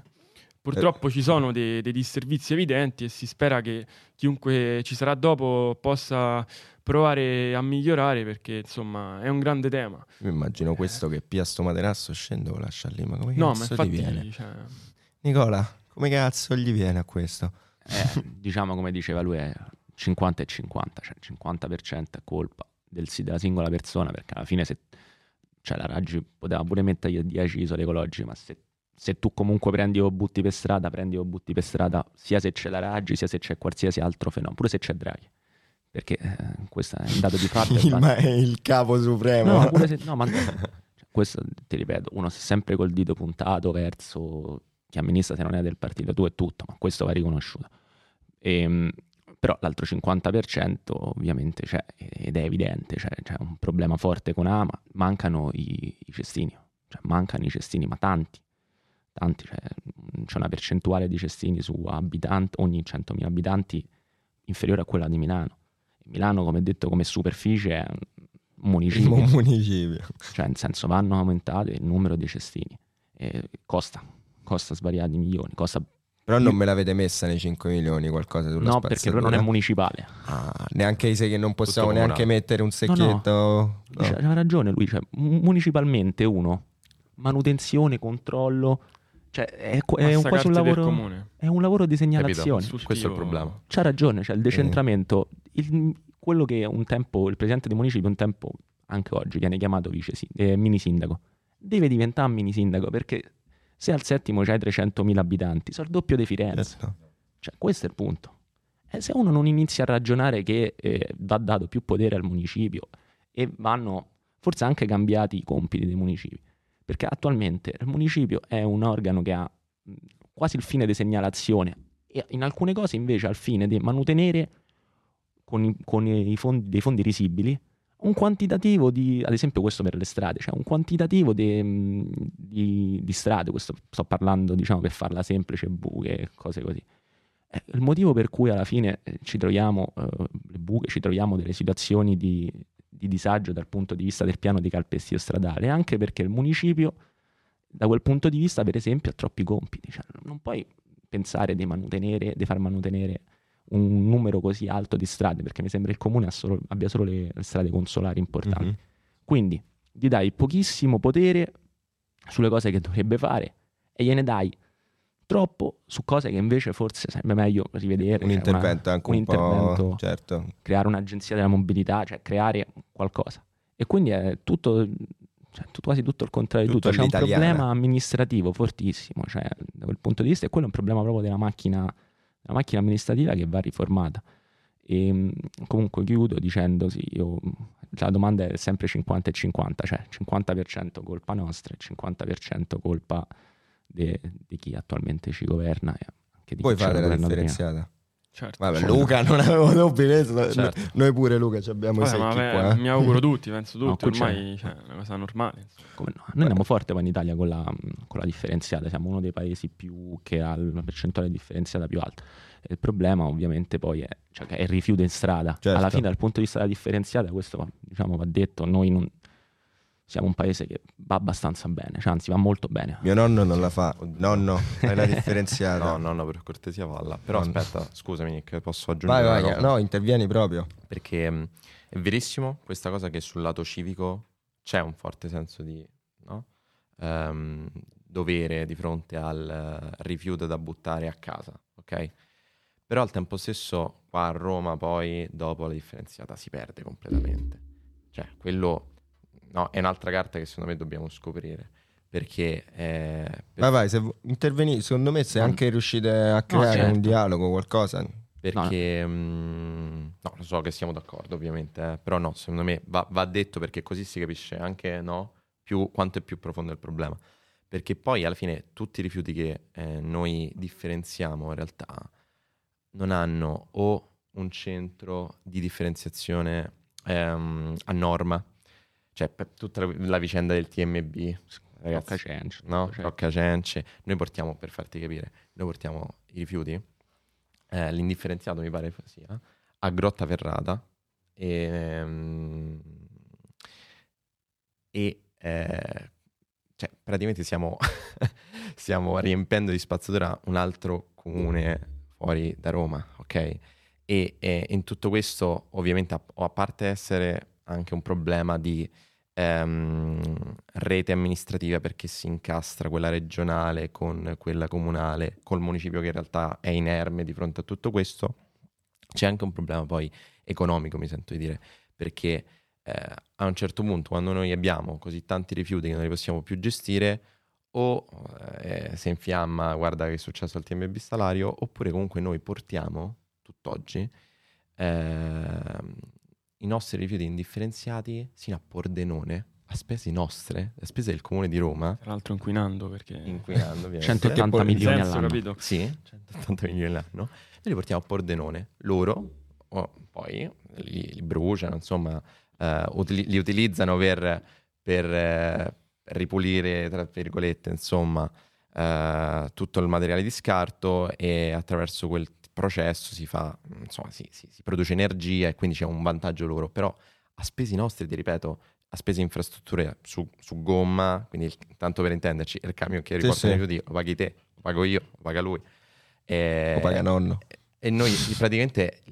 Purtroppo ci sono dei, dei disservizi evidenti e si spera che chiunque ci sarà dopo possa provare a migliorare perché insomma è un grande tema. Io immagino questo che pia sto materasso, scendo lo lascia lì, ma come No, ma cazzo gli viene? infatti cioè, Nicola, come cazzo gli viene a questo? Eh, diciamo come diceva lui, è 50 e 50, cioè il 50% è colpa del, della singola persona, perché alla fine se cioè la Raggi poteva pure mettergli 10 isole ecologiche, ma se, se tu comunque prendi o butti per strada, prendi o butti per strada, sia se c'è la Raggi, sia se c'è qualsiasi altro fenomeno, pure se c'è Draghi. Perché eh, questo è un dato di fatto. e Il, ma è il capo supremo. No, ma pure se- no, ma cioè, questo ti ripeto, uno è sempre col dito puntato verso chi amministra se non è del partito tu e tutto, ma questo va riconosciuto. Ehm, però l'altro 50% ovviamente c'è ed è evidente, cioè, c'è un problema forte con Ama, mancano i, i cestini, cioè mancano i cestini, ma tanti, tanti, cioè, c'è una percentuale di cestini su abitanti, ogni 100.000 abitanti inferiore a quella di Milano. Milano, come detto, come superficie è un municipio Un municipio. cioè nel senso vanno aumentate il numero di cestini e costa costa svariati milioni costa Però non me l'avete messa nei 5 milioni qualcosa sulla no perché però non è municipale Ah, neanche se che non possiamo Tutto neanche comunale. mettere un secchietto. no. C'ha- ha ragione lui cioè, mu- municipalmente uno manutenzione controllo cioè è, è un, quasi un lavoro è un lavoro di segnalazione Capito? Questo è il problema. c'ha ragione cioè il decentramento il- quello che un tempo il presidente del municipio un tempo anche oggi viene chiamato vice eh, mini sindaco deve diventare mini sindaco perché se al settimo c'hai 300.000 abitanti sono il doppio di Firenze Certo. Cioè, questo è il punto. E se uno non inizia a ragionare che eh, va dato più potere al municipio e vanno forse anche cambiati i compiti dei municipi, perché attualmente il municipio è un organo che ha quasi il fine di segnalazione e in alcune cose invece ha il fine di mantenere con, i, con i fondi, dei fondi risibili un quantitativo di, ad esempio questo per le strade, cioè un quantitativo de- mh, di, di strade, questo sto parlando diciamo per farla semplice, buche cose così. Eh, il motivo per cui alla fine eh, ci troviamo eh, le buche, ci troviamo delle situazioni di, di disagio dal punto di vista del piano di calpestio stradale anche perché il municipio da quel punto di vista per esempio ha troppi compiti, cioè, non puoi pensare di di far mantenere un numero così alto di strade perché mi sembra il comune solo- abbia solo le, le strade consolari importanti. Mhm. Quindi gli dai pochissimo potere sulle cose che dovrebbe fare e gliene dai troppo su cose che invece forse sarebbe meglio rivedere. Un cioè una- intervento anche un, un intervento, po'. Certo. creare un'agenzia della mobilità, cioè creare qualcosa. E quindi è tutto, cioè, tu- quasi tutto il contrario di Tutto tutto. C'è un problema amministrativo fortissimo, cioè da quel punto di vista, e quello è un problema proprio della macchina, della macchina amministrativa che va riformata. E mh, comunque chiudo dicendo sì, io, la domanda è sempre 50 e 50, cioè 50% colpa nostra e 50% colpa di chi attualmente ci governa e anche di Puoi chi ci ha fare la governato prima. Certo. Vabbè, Certo. Luca, non avevo dubbi. Noi, Certo. noi pure, Luca, ci abbiamo i Vabbè, secchi vabbè, qua. eh. mi auguro tutti, penso No, tutti, c'è- ormai cioè, è una cosa normale. no? Noi andiamo forte poi in Italia con la, con la differenziata, siamo uno dei paesi più che ha la percentuale differenziata più alta. E il problema ovviamente poi è, cioè, è il rifiuto in strada. Certo. Alla fine dal punto di vista della differenziata, questo va- diciamo, va detto, noi non, siamo un paese che va abbastanza bene, cioè, anzi va molto bene. Mio nonno non la fa. Nonno, fai la differenziata. No, no, no, per cortesia valla. Però No. aspetta, scusami Nick, posso Vai, aggiungere vai, roba? no, intervieni proprio. Perché mh, è verissimo questa cosa che sul lato civico c'è un forte senso di no? Ehm, dovere di fronte al eh, rifiuto da buttare a casa, ok? Però al tempo stesso qua a Roma poi dopo la differenziata si perde completamente. Cioè, quello no, è un'altra carta che secondo me dobbiamo scoprire. Perché eh, per- Vai, vai, se vu- interveni, secondo me se No. anche riuscite a creare certo. un dialogo, qualcosa. perché mh, No, lo so che siamo d'accordo ovviamente, eh, però no, secondo me va, va, detto perché così si capisce anche no, più, quanto è più profondo il problema. Perché poi alla fine tutti i rifiuti che eh, noi differenziamo in realtà non hanno o un centro di differenziazione ehm, a norma, cioè per tutta la, vicenda del TMB, ragazzi, Rocca Cence, no? Rocca Cence, noi portiamo, per farti capire, noi portiamo i rifiuti, eh, l'indifferenziato mi pare sia, a Grotta Ferrata e, ehm, e eh, cioè, praticamente stiamo, stiamo riempendo di spazzatura un altro comune fuori da Roma, ok? E, e in tutto questo, ovviamente, a, a, parte essere anche un problema di ehm, rete amministrativa perché si incastra quella regionale con quella comunale, col municipio che in realtà è inerme di fronte a tutto questo, c'è anche un problema poi economico, mi sento di dire, perché eh, a un certo punto, quando noi abbiamo così tanti rifiuti che non li possiamo più gestire, o eh, si infiamma, guarda che è successo al TMB Salario, oppure comunque noi portiamo, tutt'oggi, eh, i nostri rifiuti indifferenziati sino a Pordenone, a spese nostre, a spese del comune di Roma. Tra l'altro inquinando perché... Inquinando, ovviamente. 180 milioni senso, all'anno. capito? Sì, 180 milioni all'anno. Noi li portiamo a Pordenone, loro oh, poi li, li, bruciano, insomma, uh, utili- li utilizzano per, per uh, ripulire, tra virgolette, insomma, uh, tutto il materiale di scarto e attraverso quel processo si fa, insomma, si, si, si produce energia e quindi c'è un vantaggio loro, però a spesi nostri, ti ripeto, a spese infrastrutture su, su gomma, quindi il, tanto per intenderci, il camion che riporta sì, i rifiuti lo paghi te, lo pago io, lo paga lui. E, lo paga nonno. E, e noi praticamente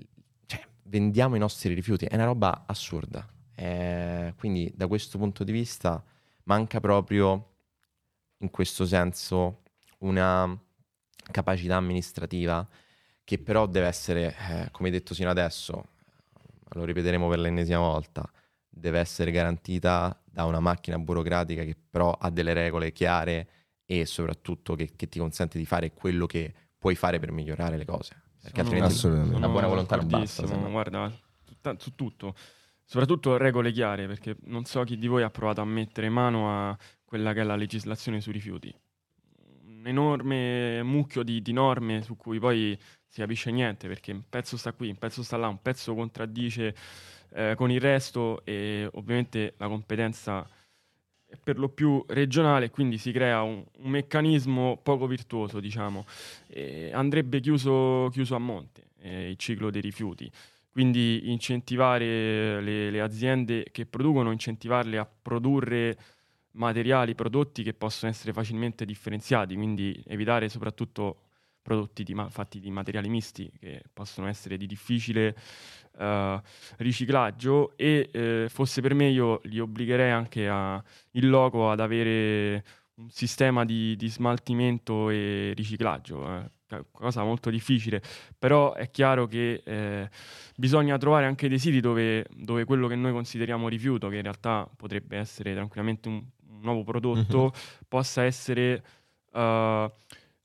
cioè, vendiamo i nostri rifiuti, è una roba assurda. E quindi da questo punto di vista manca proprio in questo senso una capacità amministrativa che però deve essere, eh, come detto sino adesso, lo ripeteremo per l'ennesima volta, deve essere garantita da una macchina burocratica che però ha delle regole chiare e soprattutto che, che ti consente di fare quello che puoi fare per migliorare le cose. Perché altrimenti una buona volontà non basta. Guarda, su tutto, soprattutto regole chiare, perché non so chi di voi ha provato a mettere mano a quella che è la legislazione sui rifiuti. Enorme mucchio di, di norme su cui poi si capisce niente, perché un pezzo sta qui, un pezzo sta là, un pezzo contraddice eh, con il resto e ovviamente la competenza è per lo più regionale, quindi si crea un, un meccanismo poco virtuoso, diciamo. E andrebbe chiuso, chiuso, a monte eh, il ciclo dei rifiuti. Quindi incentivare le, le aziende che producono, incentivarle a produrre materiali, prodotti che possono essere facilmente differenziati, quindi evitare soprattutto prodotti di, fatti di materiali misti che possono essere di difficile uh, riciclaggio e eh, fosse per me io li obbligherei anche a, il loco ad avere un sistema di, di smaltimento e riciclaggio, eh, cosa molto difficile, però è chiaro che eh, bisogna trovare anche dei siti dove, dove, quello che noi consideriamo rifiuto, che in realtà potrebbe essere tranquillamente un nuovo prodotto, mm-hmm. possa essere... Uh,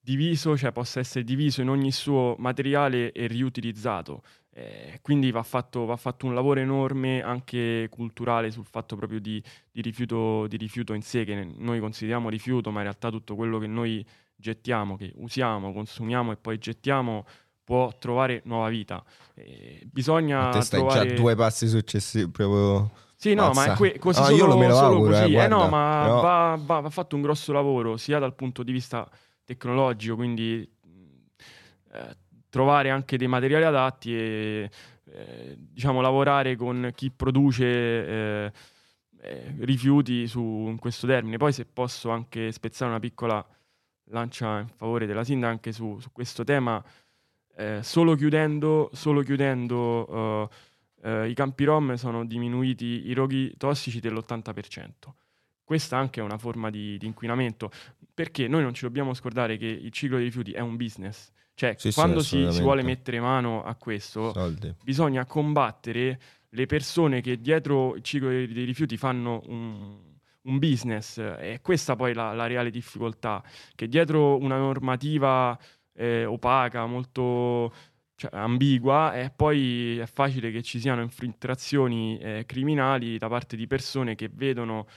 diviso, cioè possa essere diviso in ogni suo materiale e riutilizzato. Eh, quindi va fatto, va fatto, un lavoro enorme anche culturale sul fatto proprio di, di, rifiuto, di, rifiuto, in sé, che noi consideriamo rifiuto, ma in realtà tutto quello che noi gettiamo, che usiamo, consumiamo e poi gettiamo può trovare nuova vita. Eh, bisogna A te stai trovare... già due passi successivi proprio... Sì, no, Mazza. ma è que- così no, solo, io lo me lo auguro, così. Eh, eh no, ma però... va, va, va fatto un grosso lavoro sia dal punto di vista tecnologico, quindi eh, trovare anche dei materiali adatti e eh, diciamo lavorare con chi produce eh, eh, rifiuti su in questo termine. Poi se posso anche spezzare una piccola lancia in favore della Sinda anche su, su questo tema, eh, solo chiudendo, solo chiudendo eh, i campi rom sono diminuiti i roghi tossici dell'80% questa anche è una forma di, di, inquinamento, perché noi non ci dobbiamo scordare che il ciclo dei rifiuti è un business. Cioè, sì, quando sì, si, si, vuole mettere mano a questo, Soldi. bisogna combattere le persone che dietro il ciclo dei, dei rifiuti fanno un, un, business. E questa poi è la, la reale difficoltà, che dietro una normativa eh, opaca, molto cioè, ambigua e poi è facile che ci siano infiltrazioni eh, criminali da parte di persone che vedono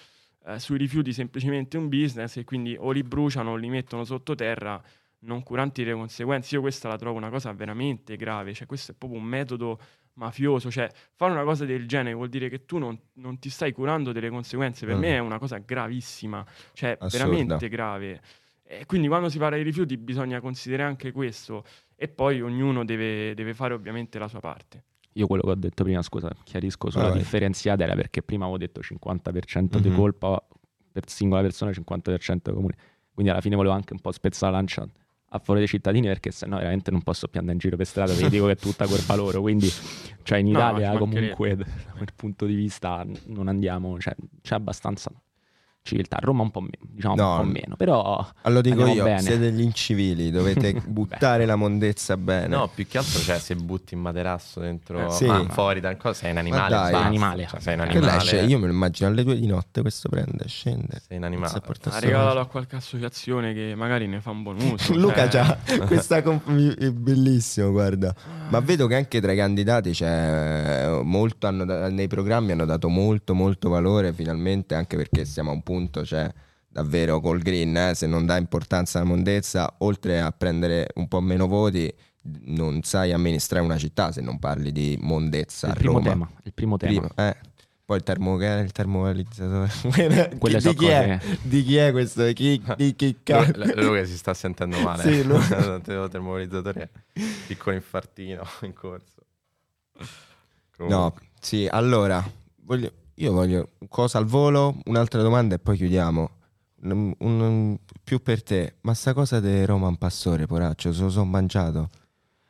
eh, sui rifiuti semplicemente un business e quindi o li bruciano o li mettono sottoterra non curanti le conseguenze. Io questa la trovo una cosa veramente grave, cioè questo è proprio un metodo mafioso, cioè fare una cosa del genere vuol dire che tu non, non ti stai curando delle conseguenze, per mm. me è una cosa gravissima, cioè Assurda. veramente grave. E quindi quando si parla di rifiuti bisogna considerare anche questo e poi ognuno deve, deve fare ovviamente la sua parte. Io quello che ho detto prima, scusa, chiarisco sulla ah, differenziata era perché prima avevo detto 50% mm-hmm. di mhm. colpa per singola persona, 50% comune. Quindi alla fine volevo anche un po' spezzare la lancia a favore dei cittadini perché sennò veramente non posso più andare in giro per strada perché dico che è tutta colpa loro quindi cioè in Italia no, comunque dal punto di vista non andiamo cioè, c'è abbastanza civiltà. Roma un po' meno, diciamo no, un po' meno, però Allora dico io, bene. siete degli incivili, dovete buttare la mondezza bene. No, più che altro cioè se butti in materasso dentro, eh, sì. ah, fuori da cosa, sei un animale, dai, sei un animale. Cioè, sei un animale. Esce, io me lo immagino alle due di notte questo prende, scende. Sei un animale. Ah, regalalo a qualche associazione che magari ne fa un buon uso. Luca cioè... già, questa comp- è bellissimo, guarda. Ma vedo che anche tra i candidati c'è molto, hanno, nei programmi hanno dato molto molto valore finalmente anche perché siamo a un punto punto, cioè davvero col green, eh, se non dà importanza alla mondezza, oltre a prendere un po' meno voti, non sai amministrare una città se non parli di mondezza. Il primo Roma. tema. Il primo tema. Primo, eh. Poi il, termo, il termovalorizzatore. di, so chi è? di chi è questo? Chi, chi, chi Lui che si sta sentendo male. sì, lui. il termovalorizzatore piccolo infartino in corso. Comunque. No, sì, allora, voglio, io voglio cosa al volo, un'altra domanda e poi chiudiamo. Un, un, più per te, ma sta cosa di Roman Pastore, poraccio, se lo sono mangiato?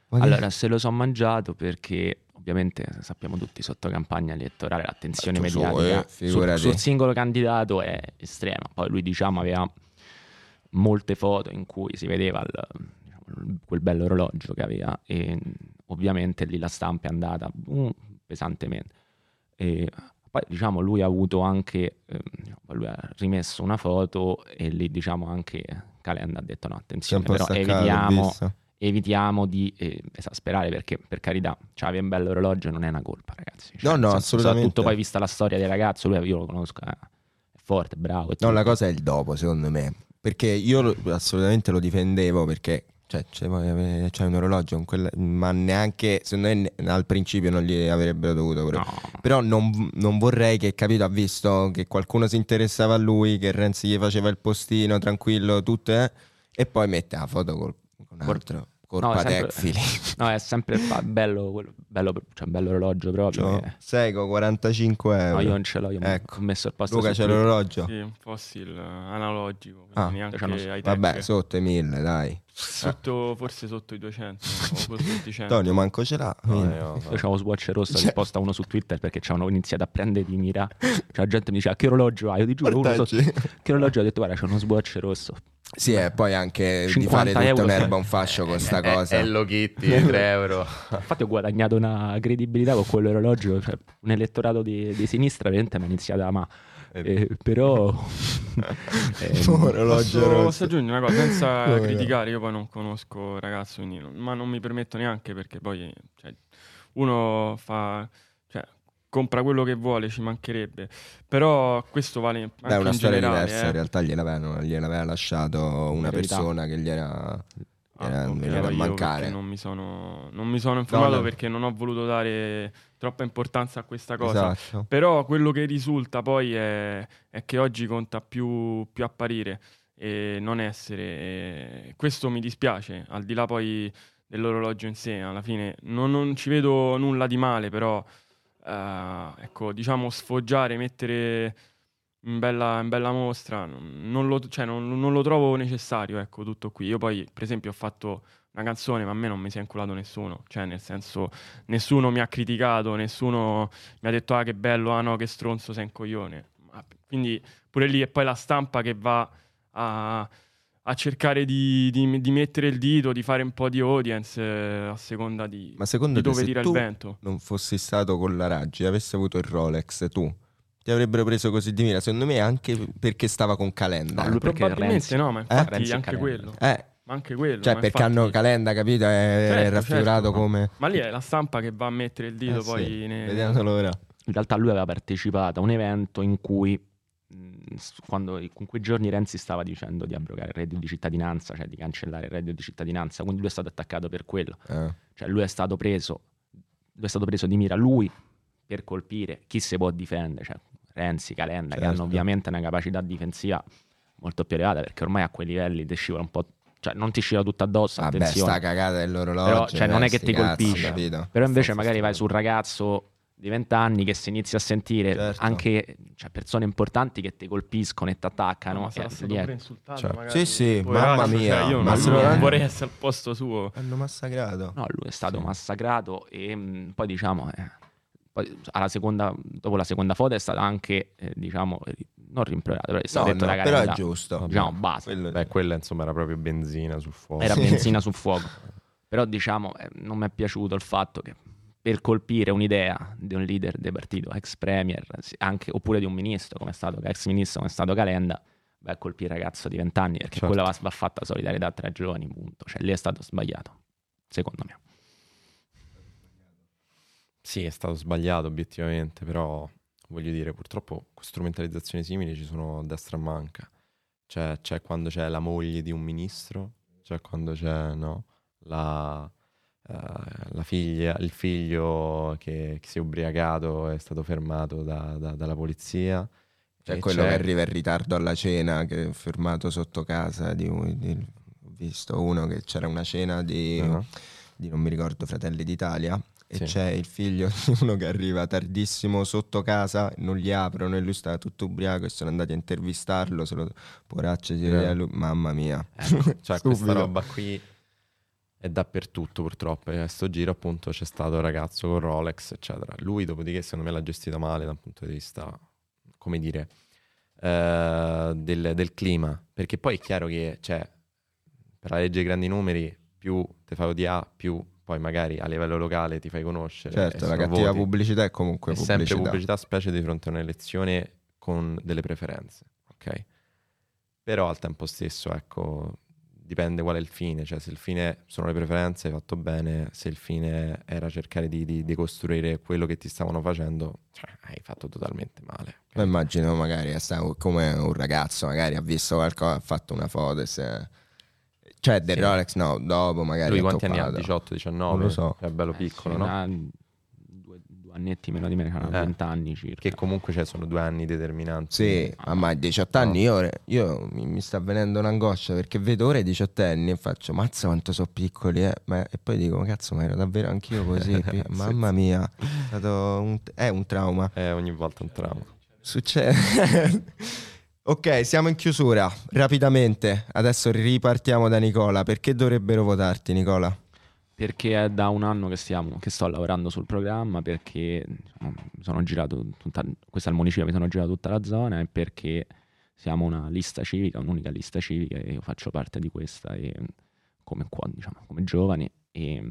Ma allora, se lo sono mangiato perché ovviamente sappiamo tutti sotto campagna elettorale l'attenzione Beh, mediatica su, eh, sul, sul, singolo candidato è estrema. Poi lui diciamo aveva molte foto in cui si vedeva il, diciamo, quel bello orologio che aveva e ovviamente lì la stampa è andata uh, pesantemente. E poi diciamo lui ha avuto anche, eh, lui ha rimesso una foto e lì diciamo anche Calenda ha detto no attenzione però evitiamo, evitiamo di eh, esasperare perché per carità cioè avere un bello orologio non è una colpa ragazzi. Cioè, no no assolutamente. Soprattutto poi vista la storia del ragazzo, lui io lo conosco, eh, è forte, bravo. No la cosa è il dopo secondo me perché io assolutamente lo difendevo perché cioè, c'è, c'è un orologio, quella, ma neanche, secondo me al principio non gli avrebbero dovuto. No. Però non, non, vorrei che, capito, ha visto che qualcuno si interessava a lui, che Renzi gli faceva il postino tranquillo, tutto, eh, e poi mette la foto col, con un altro. Corpa no, sempre, no, è sempre bello, bello, cioè bello orologio proprio. Che... Seco, 45 euro. No, io non ce l'ho, io ecco. ho messo il posto Luca c'è l'orologio? Sì, un fossil analogico, ah, neanche cioè Vabbè, sotto i 1000, dai. Sotto, forse sotto i 200 o sotto i 100. Tonio manco ce l'ha. No, io c'ho uno swatch rosso cioè... che posta uno su Twitter perché c'hanno iniziato a prendere di mira. Cioè la gente mi diceva che orologio hai? Io ti giuro, uno sotto... che orologio ho detto guarda c'è uno swatch rosso. Sì, e poi anche di fare tutta un'erba un fascio con sta cosa. Hello Kitty, 3 euro. Infatti ho guadagnato una credibilità con quell'orologio, cioè, un elettorato di, di sinistra veramente mi ha iniziato a ma... Eh, però eh, orologio posso, posso aggiungere una cosa? Senza no, criticare io poi non conosco ragazzo quindi ma non mi permetto neanche perché poi cioè, uno fa compra quello che vuole, ci mancherebbe. Però questo vale anche Beh, è una storia generale, diversa, eh. in realtà gliel'aveva, gliel'aveva lasciato una persona che gli era, ah, era veniva a mancare. Non mi, sono, non mi sono informato no, no. perché non ho voluto dare troppa importanza a questa cosa. Esatto. Però quello che risulta poi è, è che oggi conta più, più, apparire e non essere. E questo mi dispiace, al di là poi dell'orologio in sé, alla fine non, non ci vedo nulla di male, però uh, ecco, diciamo, sfoggiare, mettere in bella, in bella mostra, non lo, cioè, non, non lo, trovo necessario, ecco, tutto qui. Io poi, per esempio, ho fatto una canzone, ma a me non mi si è inculato nessuno, cioè, nel senso, nessuno mi ha criticato, nessuno mi ha detto, ah, che bello, ah no, che stronzo, sei un coglione. Quindi, pure lì, e poi la stampa che va a a cercare di, di, di, mettere il dito, di fare un po' di audience eh, a seconda di, Ma secondo di te, dove tira il vento. Non fossi stato con la Raggi, avessi avuto il Rolex, tu ti avrebbero preso così di mira. Secondo me anche perché stava con Calenda. No, Probabilmente no, ma infatti eh? anche quello. Eh, Ma anche quello. Cioè, ma perché infatti- hanno calenda, capito? È Certo, raffigurato certo, come... Ma lì è la stampa che va a mettere il dito Eh sì, poi ne- Vediamo l'ora. In realtà lui aveva partecipato a un evento in cui, quando, in quei giorni Renzi stava dicendo di abrogare il reddito di cittadinanza, cioè di cancellare il reddito di cittadinanza, quindi lui è stato attaccato per quello. Eh. Cioè lui è stato preso, lui è stato preso di mira lui per colpire chi si può difendere, cioè Renzi, Calenda, che Certo. hanno ovviamente una capacità difensiva molto più elevata, perché ormai a quei livelli ti scivola un po', cioè non ti scivola tutto addosso, Vabbè, attenzione. sta cagata dell'orologio. Però, cioè, non è che sti ti cazzi, colpisce. capito? Però invece Sta- magari vai sul ragazzo di 20 anni che si inizia a sentire Certo. anche cioè, persone importanti che ti colpiscono e ti attaccano. Ma sarà e stato lì è- pure insultato Cioè, magari, Sì, sì, mamma cioè, mia, io ma non, vorrei essere al posto suo. Hanno massacrato. No, lui è stato Sì. massacrato e mh, poi diciamo, eh, poi alla seconda, dopo la seconda foto è stato anche, eh, diciamo, eh, non rimproverato, però è stato No, detto no, però è giusto. diciamo, basta, Quello- Beh, quella insomma era proprio benzina sul fuoco. era Sì. benzina sul fuoco. Però diciamo, eh, non mi è piaciuto il fatto che per colpire un'idea di un leader del partito, ex premier, anche, oppure di un ministro come è stato, ex ministro come è stato Calenda, a colpire il ragazzo di 20 anni perché Certo. quella va, va fatta solidarietà tra giovani, punto. Cioè lì è stato sbagliato, secondo me. Sì, è stato sbagliato obiettivamente, però voglio dire, purtroppo strumentalizzazioni simili ci sono a destra a manca. Cioè, c'è quando c'è la moglie di un ministro, c'è quando c'è, no, la, la figlia, il figlio che, che si è ubriacato è stato fermato da- da- dalla polizia. Cioè quello c'è- che arriva in ritardo alla cena, che è fermato sotto casa di, di- ho visto uno che c'era una cena di, Ah, di non mi ricordo Fratelli d'Italia e Sì. c'è il figlio di uno che arriva tardissimo sotto casa, non gli aprono e lui stava tutto ubriaco e sono andati a intervistarlo, se lo poraccio Eh. lui- mamma mia. Cioè, questa roba qui è dappertutto purtroppo. E a sto giro, appunto, c'è stato il ragazzo con Rolex, eccetera. Lui, dopodiché, secondo me l'ha gestita male da un punto di vista, come dire, eh, del, del clima. Perché poi è chiaro che, cioè, per la legge dei grandi numeri, più te fai odiare, più poi magari a livello locale ti fai conoscere. Certo, la cattiva voti. pubblicità è comunque È sempre pubblicità. pubblicità, specie di fronte a un'elezione con delle preferenze, ok? Però al tempo stesso, ecco, dipende qual è il fine, cioè se il fine sono le preferenze hai fatto bene, se il fine era cercare di, di, di costruire quello che ti stavano facendo, cioè, hai fatto totalmente male. Ma immagino magari è stato come un ragazzo, magari ha visto qualcosa, ha fatto una foto e se... Cioè del Sì. Rolex no, dopo magari Lui quanti anni ha? toppato. 18, 19? Non lo so. È bello Eh, piccolo, sì, no? una- due, annetti meno di me, hanno Eh. 20 anni circa. Che comunque cioè, sono due anni determinanti. Sì, ma ma a 18 anni io, io mi, mi sta venendo un'angoscia perché vedo ora i 18 anni e faccio mazza quanto sono piccoli eh. Ma- e poi dico ma cazzo ma ero davvero anch'io così mamma mia è stato un, è un trauma È ogni volta un trauma. succede ok siamo in chiusura rapidamente adesso ripartiamo da Nicola perché dovrebbero votarti Nicola? Perché è da un anno che, stiamo, che sto lavorando sul programma, perché mi sono girato tutta, questo è il municipio, mi sono girato tutta la zona e perché siamo una lista civica, un'unica lista civica e io faccio parte di questa e, come, qua, diciamo, come giovani e,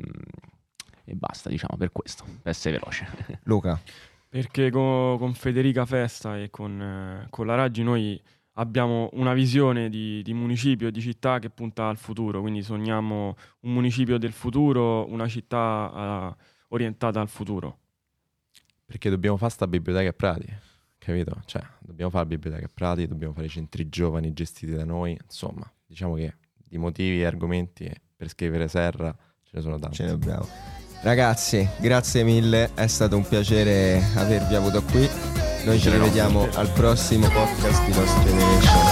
e basta, diciamo, per questo, per essere veloce. Luca Perché co- con Federica Festa e con, eh, con la Raggi noi abbiamo una visione di, di municipio, di città che punta al futuro, quindi sogniamo un municipio del futuro, una città eh, orientata al futuro. Perché dobbiamo fare sta biblioteca a Prati, capito? Cioè, dobbiamo fare la biblioteca a Prati, dobbiamo fare i centri giovani gestiti da noi, insomma, diciamo che di motivi e argomenti per scrivere Serra ce ne sono tanti. ce ne abbiamo ragazzi grazie mille è stato un piacere avervi avuto qui noi ci rivediamo al prossimo podcast di Lost Generation